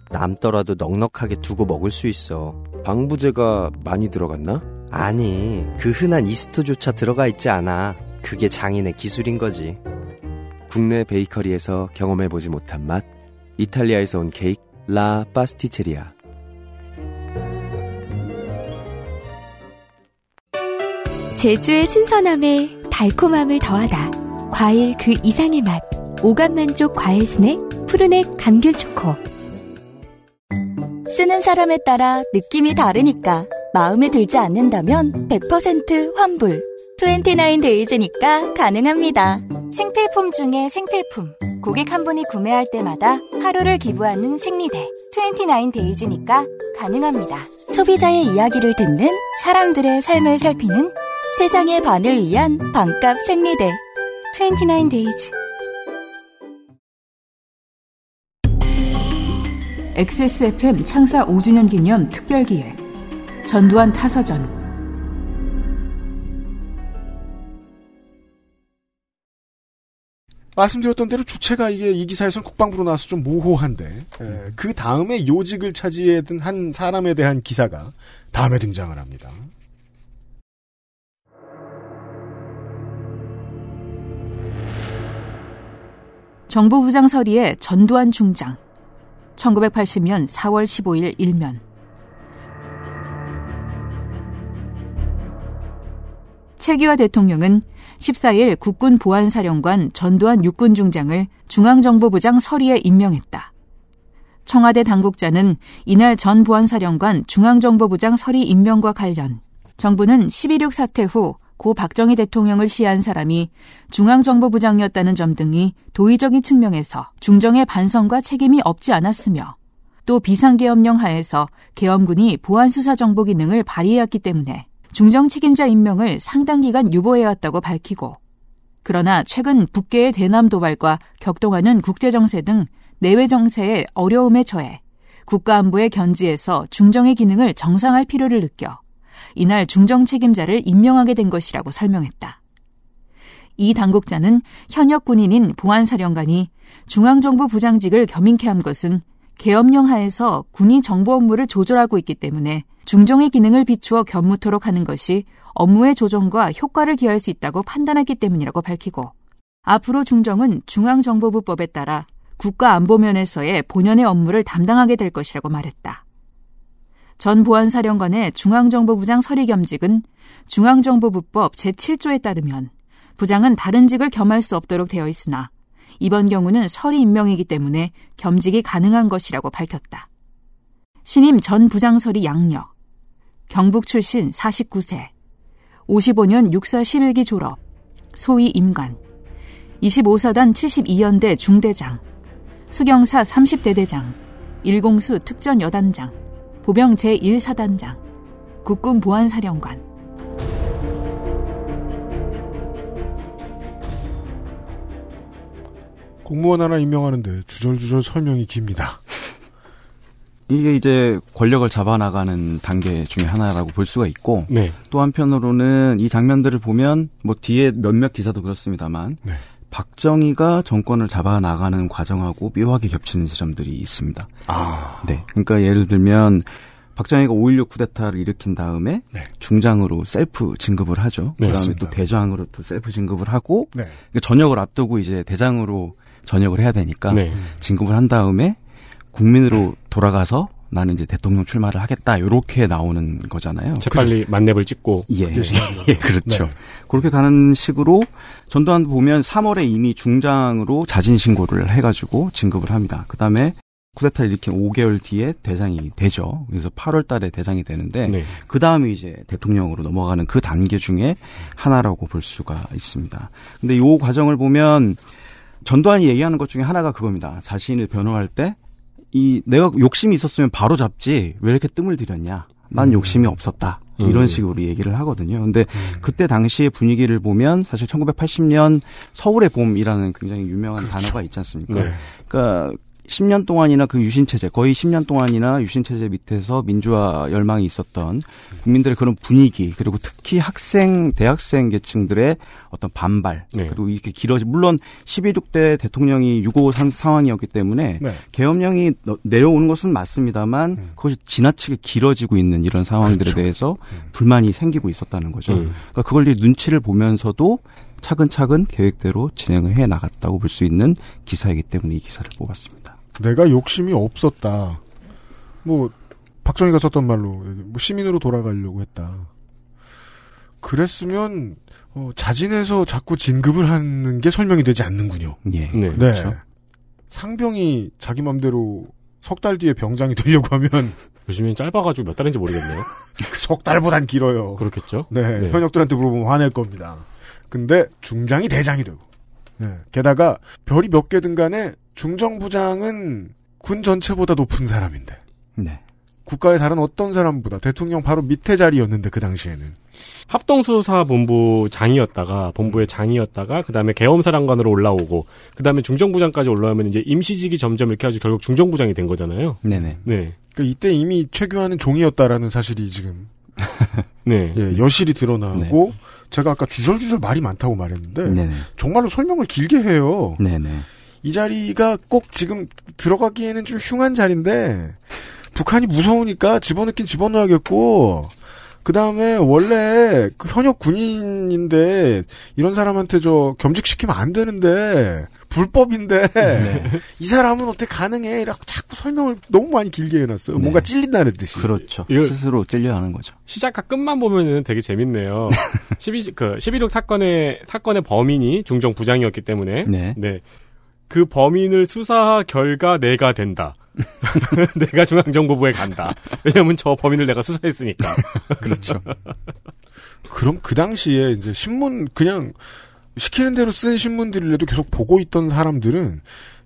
남더라도 넉넉하게 두고 먹을 수 있어. 방부제가 많이 들어갔나? 아니, 그 흔한 이스트조차 들어가 있지 않아. 그게 장인의 기술인 거지. 국내 베이커리에서 경험해보지 못한 맛. 이탈리아에서 온 케이크 라 파스티체리아. 제주의 신선함에 달콤함을 더하다. 과일 그 이상의 맛. 오감 만족 과일 스낵 푸르넥 감귤 초코. 쓰는 사람에 따라 느낌이 다르니까 마음에 들지 않는다면 100% 환불. 29데이즈니까 가능합니다. 생필품 중에 생필품. 고객 한 분이 구매할 때마다 하루를 기부하는 생리대. 29데이즈니까 가능합니다. 소비자의 이야기를 듣는 사람들의 삶을 살피는 세상의 반을 위한 반값 생리대. 29데이즈. XSFM 창사 5주년 기념 특별기획. 전두환 타서전. 말씀드렸던 대로 주체가 이게 이 기사에서는 국방부로 나와서 좀 모호한데 에, 그 다음에 요직을 차지했던 한 사람에 대한 기사가 다음에 등장을 합니다. 정보부장 서리의 전두환 중장 1980년 4월 15일 일면 최규하 대통령은 14일 국군 보안사령관 전두환 육군중장을 중앙정보부장 서리에 임명했다. 청와대 당국자는 이날 전 보안사령관 중앙정보부장 서리 임명과 관련 정부는 12.6 사태 후 고 박정희 대통령을 시한 사람이 중앙정보부장이었다는 점 등이 도의적인 측면에서 중정의 반성과 책임이 없지 않았으며 또 비상계엄령 하에서 계엄군이 보안수사 정보 기능을 발휘해왔기 때문에 중정 책임자 임명을 상당 기간 유보해왔다고 밝히고 그러나 최근 북계의 대남 도발과 격동하는 국제정세 등 내외 정세의 어려움에 처해 국가안보의 견지에서 중정의 기능을 정상할 필요를 느껴 이날 중정 책임자를 임명하게 된 것이라고 설명했다. 이 당국자는 현역 군인인 보안사령관이 중앙정보부장직을 겸임케 한 것은 계엄령 하에서 군이 정보 업무를 조절하고 있기 때문에 중정의 기능을 비추어 겸무토록 하는 것이 업무의 조정과 효과를 기할 수 있다고 판단했기 때문이라고 밝히고 앞으로 중정은 중앙정보부법에 따라 국가안보면에서의 본연의 업무를 담당하게 될 것이라고 말했다. 전 보안사령관의 중앙정보부장 서리 겸직은 중앙정보부법 제7조에 따르면 부장은 다른 직을 겸할 수 없도록 되어 있으나 이번 경우는 서리 임명이기 때문에 겸직이 가능한 것이라고 밝혔다. 신임 전 부장설이 양력, 경북 출신 49세, 55년 육사 11기 졸업, 소위 임관, 25사단 72연대 중대장, 수경사 30대 대장, 일공수 특전 여단장, 보병 제1사단장, 국군 보안사령관, 공무원 하나 임명하는데 주절주절 설명이 깁니다. 이게 이제 권력을 잡아나가는 단계 중에 하나라고 볼 수가 있고 네. 또 한편으로는 이 장면들을 보면 뭐 뒤에 몇몇 기사도 그렇습니다만 네. 박정희가 정권을 잡아 나가는 과정하고 묘하게 겹치는 지점들이 있습니다. 아. 네. 그러니까 예를 들면 박정희가 5.16 쿠데타를 일으킨 다음에 네. 중장으로 셀프 진급을 하죠. 네, 그다음에 맞습니다. 또 대장으로 또 셀프 진급을 하고 네. 그러니까 전역을 앞두고 이제 대장으로 전역을 해야 되니까 네. 진급을 한 다음에 국민으로 돌아가서 나는 이제 대통령 출마를 하겠다. 요렇게 나오는 거잖아요. 재빨리 만렙을 찍고 예, 시나리오죠. 예, 그렇죠. 네. 그렇게 가는 식으로 전두환 보면 3월에 이미 중장으로 자진 신고를 해가지고 진급을 합니다. 그 다음에 쿠데타 일으킨 5개월 뒤에 대장이 되죠. 그래서 8월 달에 대장이 되는데 네. 그 다음에 이제 대통령으로 넘어가는 그 단계 중에 하나라고 볼 수가 있습니다. 근데 요 과정을 보면 전두환이 얘기하는 것 중에 하나가 그겁니다. 자신을 변호할 때 이 내가 욕심이 있었으면 바로 잡지 왜 이렇게 뜸을 들였냐? 난 욕심이 없었다. 이런 음. 식으로 얘기를 하거든요. 근데 그때 당시의 분위기를 보면 사실 1980년 서울의 봄이라는 굉장히 유명한 단어가 있지 않습니까? 네. 그러니까 10년 동안이나 그 유신 체제 거의 10년 동안이나 유신 체제 밑에서 민주화 열망이 있었던 국민들의 그런 분위기 그리고 특히 학생 대학생 계층들의 어떤 반발 네. 그리고 이렇게 길어지 물론 12.6때 대통령이 6.5 상, 상황이었기 때문에 네. 계엄령이 너- 내려오는 것은 맞습니다만 그것이 지나치게 길어지고 있는 이런 상황들에 그렇죠. 대해서 불만이 생기고 있었다는 거죠. 음. 그러니까 그걸 눈치를 보면서도 차근차근 계획대로 진행을 해 나갔다고 볼 수 있는 기사이기 때문에 이 기사를 뽑았습니다. 내가 욕심이 없었다. 뭐 박정희가 썼던 말로 뭐 시민으로 돌아가려고 했다. 그랬으면 어, 자진해서 자꾸 진급을 하는 게 설명이 되지 않는군요. 예. 네. 네. 그렇죠. 상병이 자기 맘대로 석 달 뒤에 병장이 되려고 하면 요즘엔 짧아가지고 몇 달인지 모르겠네요. 석 달보단 길어요. 그렇겠죠? 네, 네. 현역들한테 물어보면 화낼 겁니다. 근데 중장이 대장이 되고, 네, 게다가 별이 몇 개든 간에 중정부장은 군 전체보다 높은 사람인데 네. 국가의 다른 어떤 사람보다 대통령 바로 밑에 자리였는데 그 당시에는 합동수사본부 장이었다가 본부의 장이었다가 그 다음에 계엄사령관으로 올라오고 그 다음에 중정부장까지 올라오면 이제 임시직이 점점 이렇게 해가지고 결국 중정부장이 된 거잖아요. 네네. 네, 그러니까 이때 이미 최규하는 종이었다라는 사실이 지금 네, 예, 여실히 드러나고 제가 아까 주절주절 말이 많다고 말했는데 네네. 정말로 설명을 길게 해요. 네네. 이 자리가 꼭 지금 들어가기에는 좀 흉한 자리인데 북한이 무서우니까 집어넣긴 집어넣어야겠고 그 다음에 원래 그 현역 군인인데 이런 사람한테 저 겸직시키면 안 되는데 불법인데 이 사람은 어떻게 가능해? 이라고 자꾸 설명을 너무 많이 길게 해놨어요. 뭔가 찔린다는 듯이. 그렇죠. 이거- 스스로 찔려 하는 거죠. 시작과 끝만 보면은 되게 재밌네요. 12, 그, 11.6 사건의, 사건의 범인이 중정 부장이었기 때문에. 네. 그 범인을 수사 결과 내가 된다. 내가 중앙정보부에 간다. 왜냐면 저 범인을 내가 수사했으니까. 그렇죠. 그럼 그 당시에 이제 신문 그냥 시키는 대로 쓴 신문들이라도 계속 보고 있던 사람들은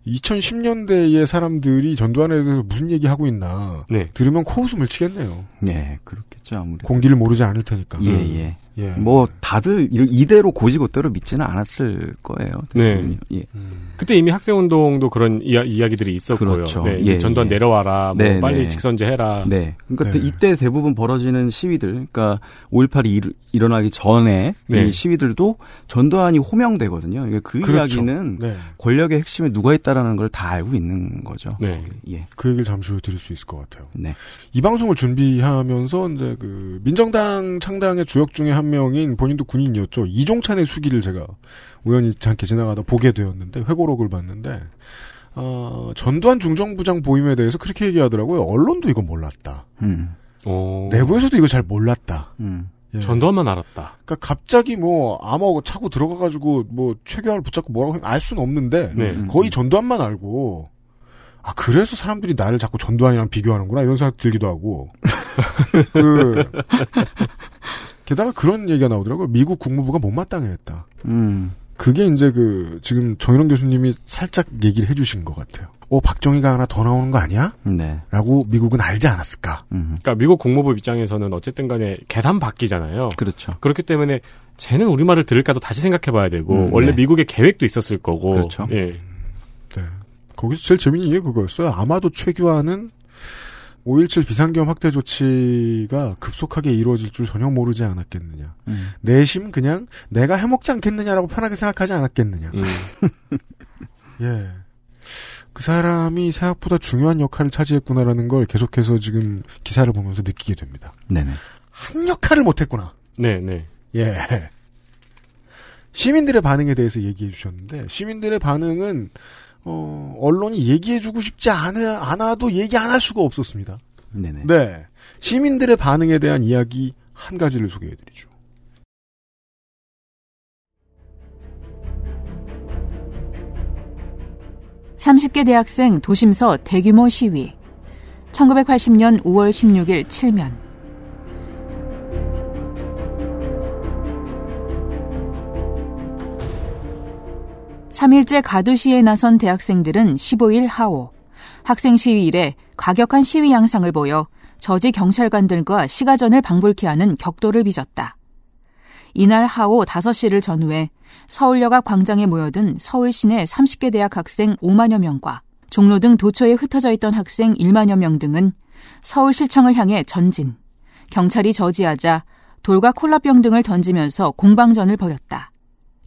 2010년대의 사람들이 전두환에 대해서 무슨 얘기 하고 있나 네. 들으면 코웃음을 치겠네요. 네, 그렇겠죠, 아무래도. 공기를 모르지 않을 테니까. 예, 예. 예. 뭐, 다들 이- 이대로 고지고대로 믿지는 않았을 거예요. 네. 대부분이. 예. 그때 이미 학생 운동도 그런 이야, 이야기들이 있었고요. 그렇죠. 네, 이제 예, 전두환 예. 내려와라. 뭐 네, 빨리 네. 직선제 해라. 네. 그러니까 네. 이때 대부분 벌어지는 시위들, 그러니까 5.18이 일, 일어나기 전에 네. 이 시위들도 전두환이 호명되거든요. 그러니까 그 그렇죠. 이야기는 네. 권력의 핵심에 누가 있다라는 걸 다 알고 있는 거죠. 네. 예. 그 얘기를 잠시 후에 드릴 수 있을 것 같아요. 네. 이 방송을 준비하면서 이제 그 민정당 창당의 주역 중에 한 명인 본인도 군인이었죠. 이종찬의 수기를 제가 우연히 않게 지나가다 보게 되었는데 회고록을 봤는데 어, 전두환 중정부장 보임에 대해서 그렇게 얘기하더라고요. 언론도 이거 몰랐다. 음. 어, 내부에서도 이거 잘 몰랐다. 음. 예. 전두환만 알았다. 그러니까 갑자기 뭐 암호 차고 들어가가지고 뭐 최규하를 붙잡고 뭐라고 알 수는 없는데 네. 음. 거의 전두환만 알고 아 그래서 사람들이 나를 자꾸 전두환이랑 비교하는구나 이런 생각 들기도 하고 그 게다가 그런 얘기가 나오더라고요 미국 국무부가 못마땅해했다 음. 그게 이제 그 지금 정일원 교수님이 살짝 얘기를 해주신 것 같아요 어 박정희가 하나 더 나오는 거 아니야? 네. 라고 미국은 알지 않았을까 음. 그러니까 미국 국무부 입장에서는 어쨌든 간에 계산 바뀌잖아요. 그렇죠. 그렇기 때문에 쟤는 우리 말을 들을까도 다시 생각해 봐야 되고 음, 원래 네. 미국의 계획도 있었을 거고. 그렇죠. 예. 네. 거기서 제일 재밌는 게 그거였어요. 아마도 최규하는 5.17 비상계엄 확대 조치가 급속하게 이루어질 줄 전혀 모르지 않았겠느냐. 음. 내심 그냥 내가 해먹지 않겠느냐라고 편하게 생각하지 않았겠느냐. 음. 예. 그 사람이 생각보다 중요한 역할을 차지했구나라는 걸 계속해서 지금 기사를 보면서 느끼게 됩니다. 네네. 한 역할을 못했구나. 네, 네. 예. 시민들의 반응에 대해서 얘기해 주셨는데 시민들의 반응은 어, 언론이 얘기해주고 싶지 않아, 않아도 얘기 안 할 수가 없었습니다. 네네. 네. 시민들의 반응에 대한 이야기 한 가지를 소개해드리죠. 삼십 개 대학생 도심서 대규모 시위. 1980년 5월 16일 칠면. 삼일째 가두 시위에 나선 대학생들은 15일 하오. 학생 시위 이래 과격한 시위 양상을 보여 저지 경찰관들과 시가전을 방불케 하는 격도를 빚었다. 이날 하오 5시를 전후해 서울역 앞 광장에 모여든 서울 시내 30개 대학 학생 5만여 명과 종로 등 도처에 흩어져 있던 학생 1만여 명 등은 서울시청을 향해 전진, 경찰이 저지하자 돌과 콜라병 등을 던지면서 공방전을 벌였다.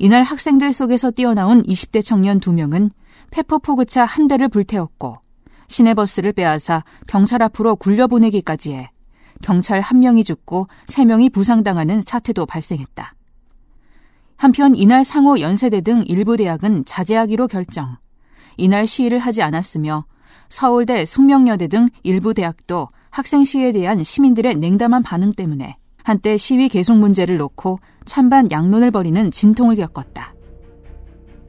이날 학생들 속에서 뛰어나온 20대 청년 2명은 페퍼 포그차 한 대를 불태웠고 시내버스를 빼앗아 경찰 앞으로 굴려보내기까지 해 경찰 한 명이 죽고 세 명이 부상당하는 사태도 발생했다. 한편 이날 상호 연세대 등 일부 대학은 자제하기로 결정. 이날 시위를 하지 않았으며 서울대, 숙명여대 등 일부 대학도 학생 시위에 대한 시민들의 냉담한 반응 때문에 한때 시위 계속 문제를 놓고 찬반 양론을 벌이는 진통을 겪었다.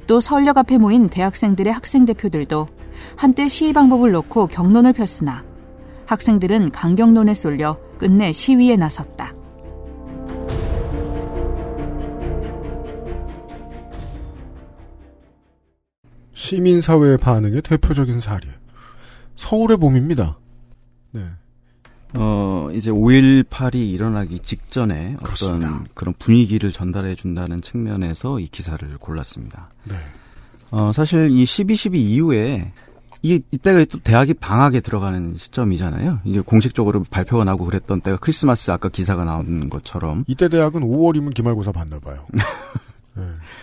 또 서울역 앞에 모인 대학생들의 학생 대표들도 한때 시위 방법을 놓고 경론을 폈으나 학생들은 강경론에 쏠려 끝내 시위에 나섰다. 시민사회의 반응의 대표적인 사례. 서울의 봄입니다. 네. 어, 이제 5.18이 일어나기 직전에 그렇습니다. 어떤 그런 분위기를 전달해 준다는 측면에서 이 기사를 골랐습니다. 네. 어, 사실 이 12.12 이후에 이, 이때가 또 대학이 방학에 들어가는 시점이잖아요. 이게 공식적으로 발표가 나고 그랬던 때가 크리스마스 아까 기사가 나온 것처럼. 이때 대학은 5월이면 기말고사 봤나 봐요.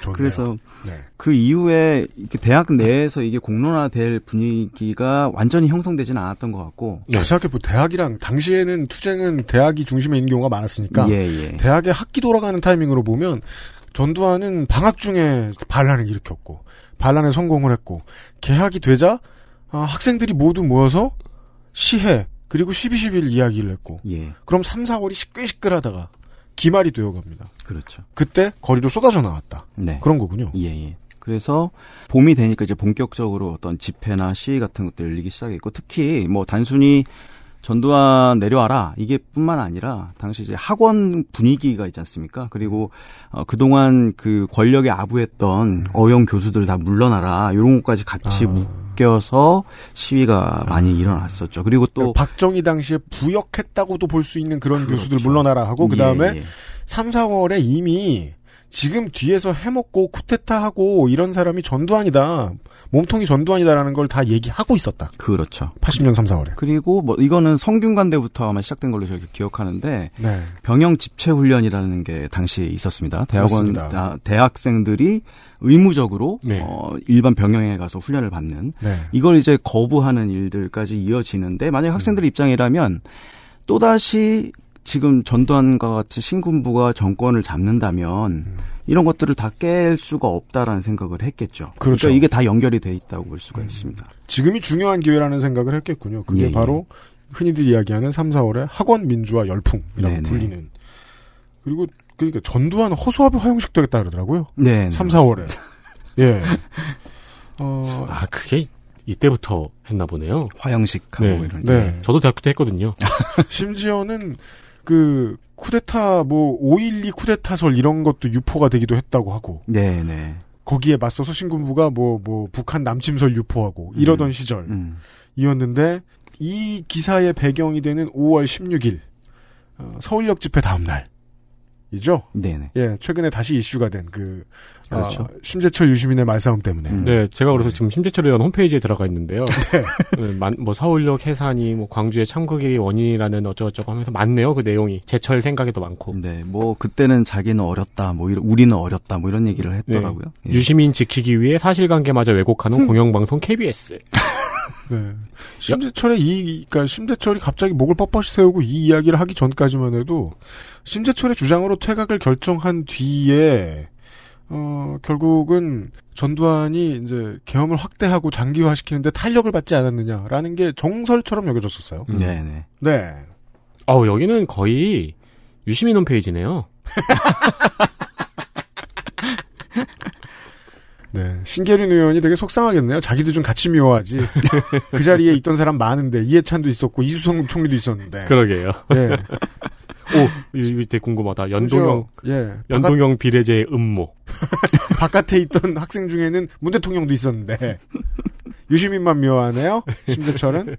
좋네요. 그래서 네. 그 이후에 대학 내에서 이게 공론화될 분위기가 완전히 형성되지는 않았던 것 같고. 네. 생각해보 대학이랑 당시에는 투쟁은 대학이 중심에 있는 경우가 많았으니까 예, 예. 대학의 학기 돌아가는 타이밍으로 보면 전두환은 방학 중에 반란을 일으켰고 반란에 성공을 했고 개학이 되자 아, 학생들이 모두 모여서 시해 그리고 12.11 이야기를 했고 예. 그럼 3, 4월이 시끌시끌하다가 기말이 되어갑니다. 그렇죠. 그때 거리로 쏟아져 나왔다. 네. 그런 거군요. 예, 예. 그래서 봄이 되니까 이제 본격적으로 어떤 집회나 시위 같은 것들 열리기 시작했고 특히 뭐 단순히 전두환 내려와라 이게 뿐만 아니라 당시 이제 학원 분위기가 있지 않습니까? 그리고 어, 그동안 그 권력에 아부했던 어영 교수들 다 물러나라 이런 것까지 같이 묶여서 시위가 많이 일어났었죠. 그리고 또 박정희 당시에 부역했다고도 볼 수 있는 그런 그렇죠. 교수들 물러나라 하고 그 다음에 예, 예. 3, 4월에 이미 지금 뒤에서 해먹고 쿠데타하고 이런 사람이 전두환이다. 몸통이 전두환이다라는 걸 다 얘기하고 있었다. 그렇죠. 80년 3, 4월에. 그리고 뭐 이거는 성균관대부터 아마 시작된 걸로 저기 기억하는데 네. 병영 집체 훈련이라는 게 당시에 있었습니다. 대학원 맞습니다. 아, 대학생들이 의무적으로 네. 어, 일반 병영에 가서 훈련을 받는 네. 이걸 이제 거부하는 일들까지 이어지는데 만약 에 학생들 입장이라면 또 다시 지금 전두환과 같은 신군부가 정권을 잡는다면 이런 것들을 다 깰 수가 없다라는 생각을 했겠죠. 그렇죠. 러니까 이게 다 연결이 돼 있다고 볼 수가 있습니다. 지금이 중요한 기회라는 생각을 했겠군요. 그게 예, 예. 바로 흔히들 이야기하는 3, 4월의 학원 민주화 열풍이라고 네네. 불리는. 그리고 그러니까 전두환 허수아비 화형식 되겠다 그러더라고요. 네, 3, 4월에. 예. 어, 아, 그게 이때부터 했나 보네요. 화형식하고 네. 이런. 네. 저도 대학교 때 했거든요. 심지어는 그 쿠데타 뭐 5.12 쿠데타설 이런 것도 유포가 되기도 했다고 하고 네, 네. 거기에 맞서서 신군부가 뭐뭐 북한 남침설 유포하고 이러던 시절 음. 이었는데 이 기사의 배경이 되는 5월 16일 어, 서울역 집회 다음 날이죠. 네네. 예, 최근에 다시 이슈가 된 그 그렇죠. 심재철 유시민의 말싸움 때문에 음. 네, 제가 그래서 지금 심재철 의원 홈페이지에 들어가 있는데요. 네. 네, 만- 뭐 서울역 해산이 뭐 광주의 참극이 원인이라는 어쩌고저쩌고 하면서 많네요. 그 내용이 제철 생각에도 많고. 네, 뭐 그때는 자기는 어렸다, 뭐 이런 우리는 어렸다, 뭐 이런 얘기를 네. 했더라고요. 예. 유시민 지키기 위해 사실관계마저 왜곡하는 공영방송 KBS. 네. 심재철의 이, 그러니까 심재철이 갑자기 목을 뻣뻣이 세우고 이 이야기를 하기 전까지만 해도 심재철의 주장으로 퇴각을 결정한 뒤에 어, 결국은 전두환이 이제 계엄을 확대하고 장기화시키는데 탄력을 받지 않았느냐라는 게 정설처럼 여겨졌었어요. 음. 네, 네. 네. 어 여기는 거의 유시민 홈페이지네요. 네. 신계륜 의원이 되게 속상하겠네요. 자기도 좀 같이 미워하지. 그 자리에 있던 사람 많은데 이해찬도 있었고 이수성 총리도 있었는데. 그러게요. 네. 오, 이거 되게 궁금하다. 연동형, 예. 연동형 비례제의 음모. 바깥에 있던 학생 중에는 문 대통령도 있었는데 유시민만 미워하네요. 심재철은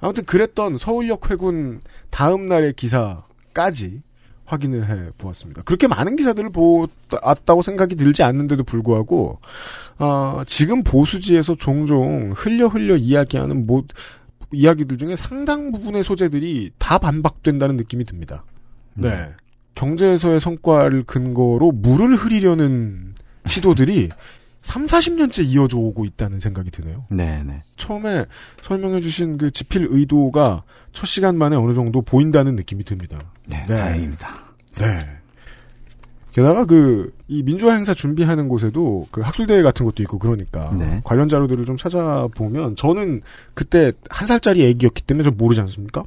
아무튼 그랬던 서울역 회군 다음 날의 기사까지 확인을 해 보았습니다. 그렇게 많은 기사들을 보았다고 생각이 들지 않는데도 불구하고 어, 지금 보수지에서 종종 흘려 흘려 이야기하는 뭐 이야기들 중에 상당 부분의 소재들이 다 반박된다는 느낌이 듭니다. 네. 경제에서의 성과를 근거로 물을 흐리려는 시도들이 3, 40년째 이어져 오고 있다는 생각이 드네요. 네, 네. 처음에 설명해 주신 그 지필 의도가 첫 시간 만에 어느 정도 보인다는 느낌이 듭니다. 네, 네. 다행입니다. 네. 게다가 그, 이 민주화 행사 준비하는 곳에도 그 학술대회 같은 것도 있고 그러니까 네. 관련 자료들을 좀 찾아보면 저는 그때 한 살짜리 애기였기 때문에 좀 모르지 않습니까?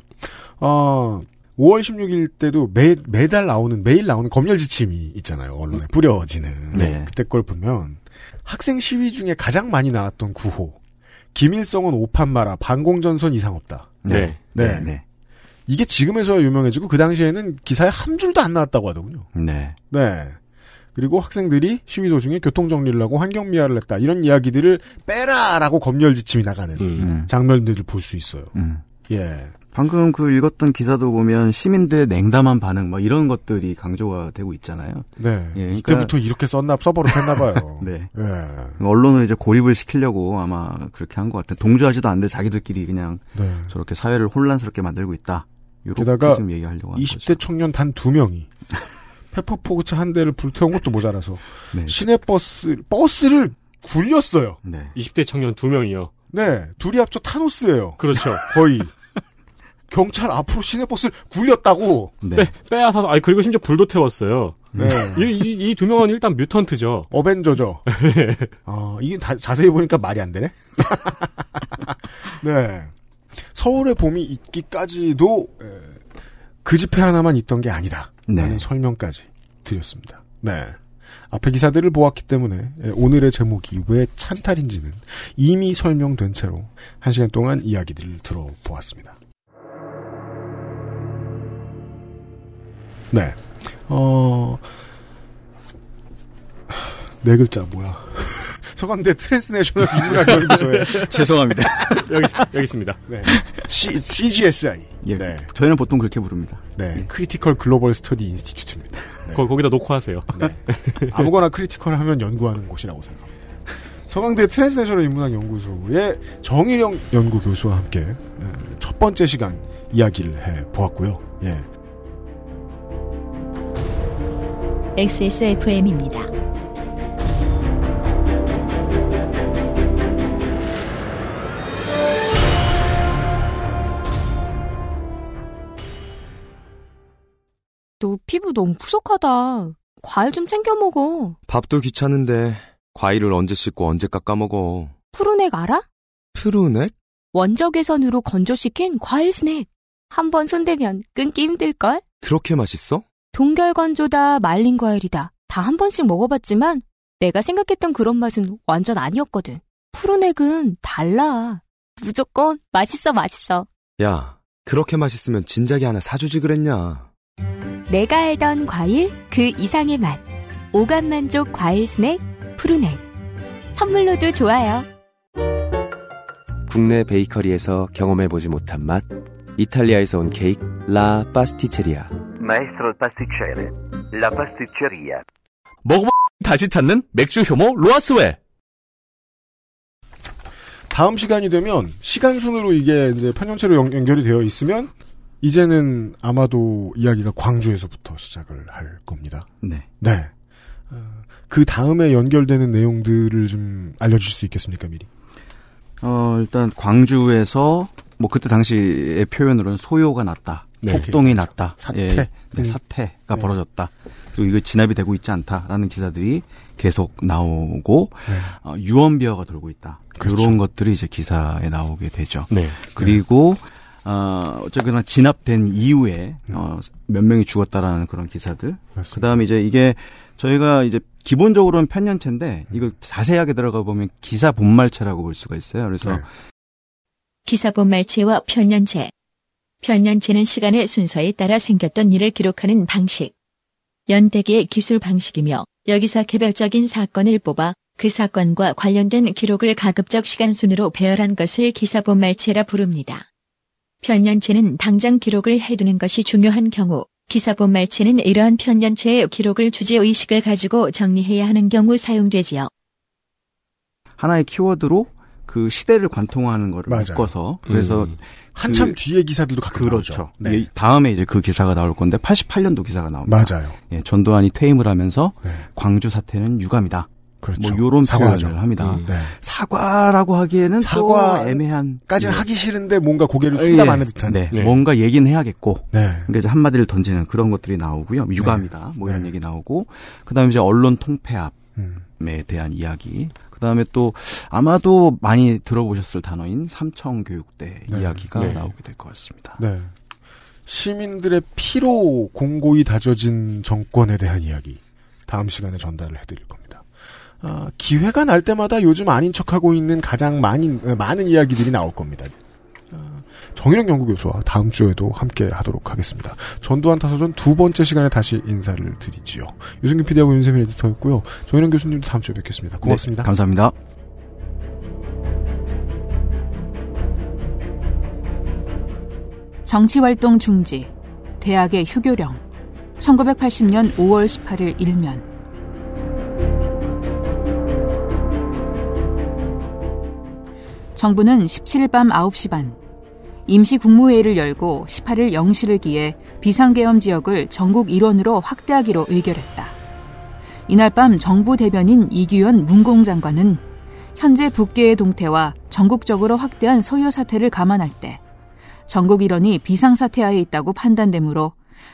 어, 5월 16일 때도 매, 매달 나오는, 매일 나오는 검열 지침이 있잖아요. 언론에 뿌려지는. 네. 그때 걸 보면 학생 시위 중에 가장 많이 나왔던 구호. 김일성은 오판 마라, 반공전선 이상 없다. 네. 네. 네. 이게 지금에서야 유명해지고 그 당시에는 기사에 한 줄도 안 나왔다고 하더군요. 네. 네. 그리고 학생들이 시위 도중에 교통 정리를 하고 환경 미화를 했다. 이런 이야기들을 빼라라고 검열 지침이 나가는 음. 음. 장면들을 볼 수 있어요. 음. 예. 방금 그 읽었던 기사도 보면 시민들의 냉담한 반응 뭐 이런 것들이 강조가 되고 있잖아요. 네. 예, 그러니까- 이때부터 이렇게 썼나 서버를 했나 봐요. 네. 예. 언론을 이제 고립을 시키려고 아마 그렇게 한 것 같아요. 동조하지도 않는데 자기들끼리 그냥 네. 저렇게 사회를 혼란스럽게 만들고 있다. 이렇게 게다가 지금 얘기하려고 하는 20대 청년 단 두 명이 페퍼포그차 한 대를 불태운 것도 모자라서 네. 시내버스 버스를 굴렸어요. 네. 20대 청년 두 명이요. 네, 둘이 합쳐 타노스예요. 그렇죠. 거의 경찰 앞으로 시내버스를 굴렸다고. 네. 빼, 빼앗아서, 아니, 그리고 심지어 불도 태웠어요. 네. 이, 이두 명은 일단 뮤턴트죠. 어벤져죠. 아, 이게 다- 자세히 보니까 말이 안 되네. 네. 서울의 봄이 있기까지도 에, 그 집회 하나만 있던 게 아니다. 라는 네. 설명까지 드렸습니다. 네. 앞에 기사들을 보았기 때문에 에, 오늘의 제목이 왜 찬탈인지는 이미 설명된 채로 한 시간 동안 이야기들을 들어보았습니다. 네. 어, 네 글자 뭐야? 서강대 transnational 인문학 연구소에 죄송합니다. 여기, 여기 있습니다. 네. C, CGSI. 예. 네. 저희는 보통 그렇게 부릅니다. 네. Critical Global Study Institute입니다. 거, 거기다 놓고 하세요. 네. 아무거나 critical 하면 연구하는 곳이라고 생각합니다. 서강대 transnational 인문학 연구소의 정일영 연구 교수와 함께 에, 첫 번째 시간 이야기를 해 보았고요. 예. XSFM입니다. 너 피부 너무 푸석하다. 과일 좀 챙겨 먹어. 밥도 귀찮은데 과일을 언제 씻고 언제 깎아 먹어. 푸르넥 알아? 푸르넥? 원적외선으로 건조시킨 과일 스낵. 한번 손대면 끊기 힘들걸? 그렇게 맛있어? 동결 건조다 말린 과일이다. 다 한 번씩 먹어봤지만 내가 생각했던 그런 맛은 완전 아니었거든. 푸르넥은 달라. 무조건 맛있어 맛있어. 야, 그렇게 맛있으면 진작에 하나 사주지 그랬냐. 내가 알던 과일 그 이상의 맛. 오감 만족 과일 스낵 푸르넥. 선물로도 좋아요. 국내 베이커리에서 경험해보지 못한 맛. 이탈리아에서 온 케이크 라 파스티체리아. Maestro pasticcere. La pasticceria. 먹어봐 다시 찾는 맥주 효모 로아스웰. 다음 시간이 되면 시간 순으로 이게 이제 편연체로 연, 연결이 되어 있으면 이제는 아마도 이야기가 광주에서부터 시작을 할 겁니다. 네. 네. 어, 그 다음에 연결되는 내용들을 좀 알려주실 수 있겠습니까, 미리? 어, 일단 광주에서 뭐 그때 당시의 표현으로는 소요가 났다. 네. 폭동이 났다. 사태. 예, 네, 음. 사태가 네. 벌어졌다. 그리고 이거 진압이 되고 있지 않다라는 기사들이 계속 나오고 네. 어, 유언비어가 돌고 있다. 그렇죠. 이런 것들이 이제 기사에 나오게 되죠. 네. 그리고 어, 어쨌거나 진압된 이후에 음. 어, 몇 명이 죽었다라는 그런 기사들. 맞습니다. 그다음에 이제 이게 저희가 이제 기본적으로는 편년체인데 음. 이걸 자세하게 들어가 보면 기사 본말체라고 볼 수가 있어요. 그래서 네. 기사 본말체와 편년체. 편년체는 시간의 순서에 따라 생겼던 일을 기록하는 방식. 연대기의 기술 방식이며 여기서 개별적인 사건을 뽑아 그 사건과 관련된 기록을 가급적 시간 순으로 배열한 것을 기사본 말체라 부릅니다. 편년체는 당장 기록을 해두는 것이 중요한 경우, 기사본 말체는 이러한 편년체의 기록을 주제 의식을 가지고 정리해야 하는 경우 사용되지요. 하나의 키워드로 그 시대를 관통하는 거를 맞아요. 묶어서 그래서 음. 한참 그- 뒤에 기사들도 가끔 그렇죠. 나오죠. 네. 이 다음에 이제 그 기사가 나올 건데 88년도 기사가 나옵니다. 맞아요. 예, 전두환이 퇴임을 하면서 네. 광주 사태는 유감이다. 그렇죠. 뭐 요런. 표현을 합니다. 음. 네. 사과라고 하기에는 사과- 또 애매한 까지는 예. 하기 싫은데 뭔가 고개를 예, 숙담하는 듯한. 네, 네. 뭔가 얘기는 해야겠고 네. 그러니까 이제 한마디를 던지는 그런 것들이 나오고요. 유감이다. 뭐 이런 네. 얘기 나오고 그다음에 이제 언론 통폐합 에 음. 대한 이야기. 그다음에 또 아마도 많이 들어보셨을 단어인 삼청 교육대 네. 이야기가 네. 나오게 될 것 같습니다. 네. 시민들의 피로 공고히 다져진 정권에 대한 이야기 다음 시간에 전달을 해드릴 겁니다. 아, 기회가 날 때마다 요즘 아닌 척하고 있는 가장 많이, 많은 이야기들이 나올 겁니다. 아, 정일영 연구교수와 다음 주에도 함께 하도록 하겠습니다. 전두환 타서전 두 번째 시간에 다시 인사를 드리지요. 유승균 PD하고 윤세민 에디터였고요. 정일영 교수님도 다음 주에 뵙겠습니다. 고맙습니다. 네, 감사합니다. 정치활동 중지, 대학의 휴교령, 1980년 5월 18일 일면. 정부는 17일 밤 9시 반, 임시 국무회의를 열고 18일 0시를 기해 비상계엄 지역을 전국 일원으로 확대하기로 의결했다. 이날 밤 정부 대변인 이규현 문공 장관은 현재 북계의 동태와 전국적으로 확대한 소요 사태를 감안할 때 전국 일원이 비상사태하에 있다고 판단되므로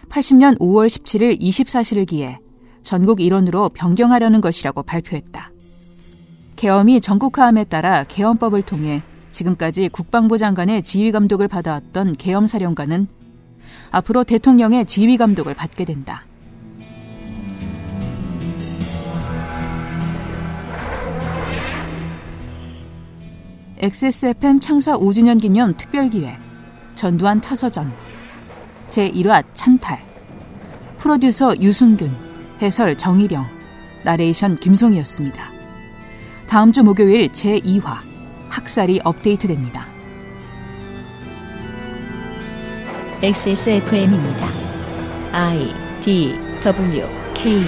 80년 5월 17일 24시를 기해 전국 일원으로 변경하려는 것이라고 발표했다. 계엄이 전국화함에 따라 계엄법을 통해 지금까지 국방부 장관의 지휘 감독을 받아왔던 계엄 사령관은 앞으로 대통령의 지휘 감독을 받게 된다. XSFM 창사 5주년 기념 특별기획 전두환 타서전 제1화 찬탈 프로듀서 유승균 해설 정희령 나레이션 김송이었습니다. 다음 주 목요일 제2화 학살이 업데이트됩니다. XSFM입니다. I D W K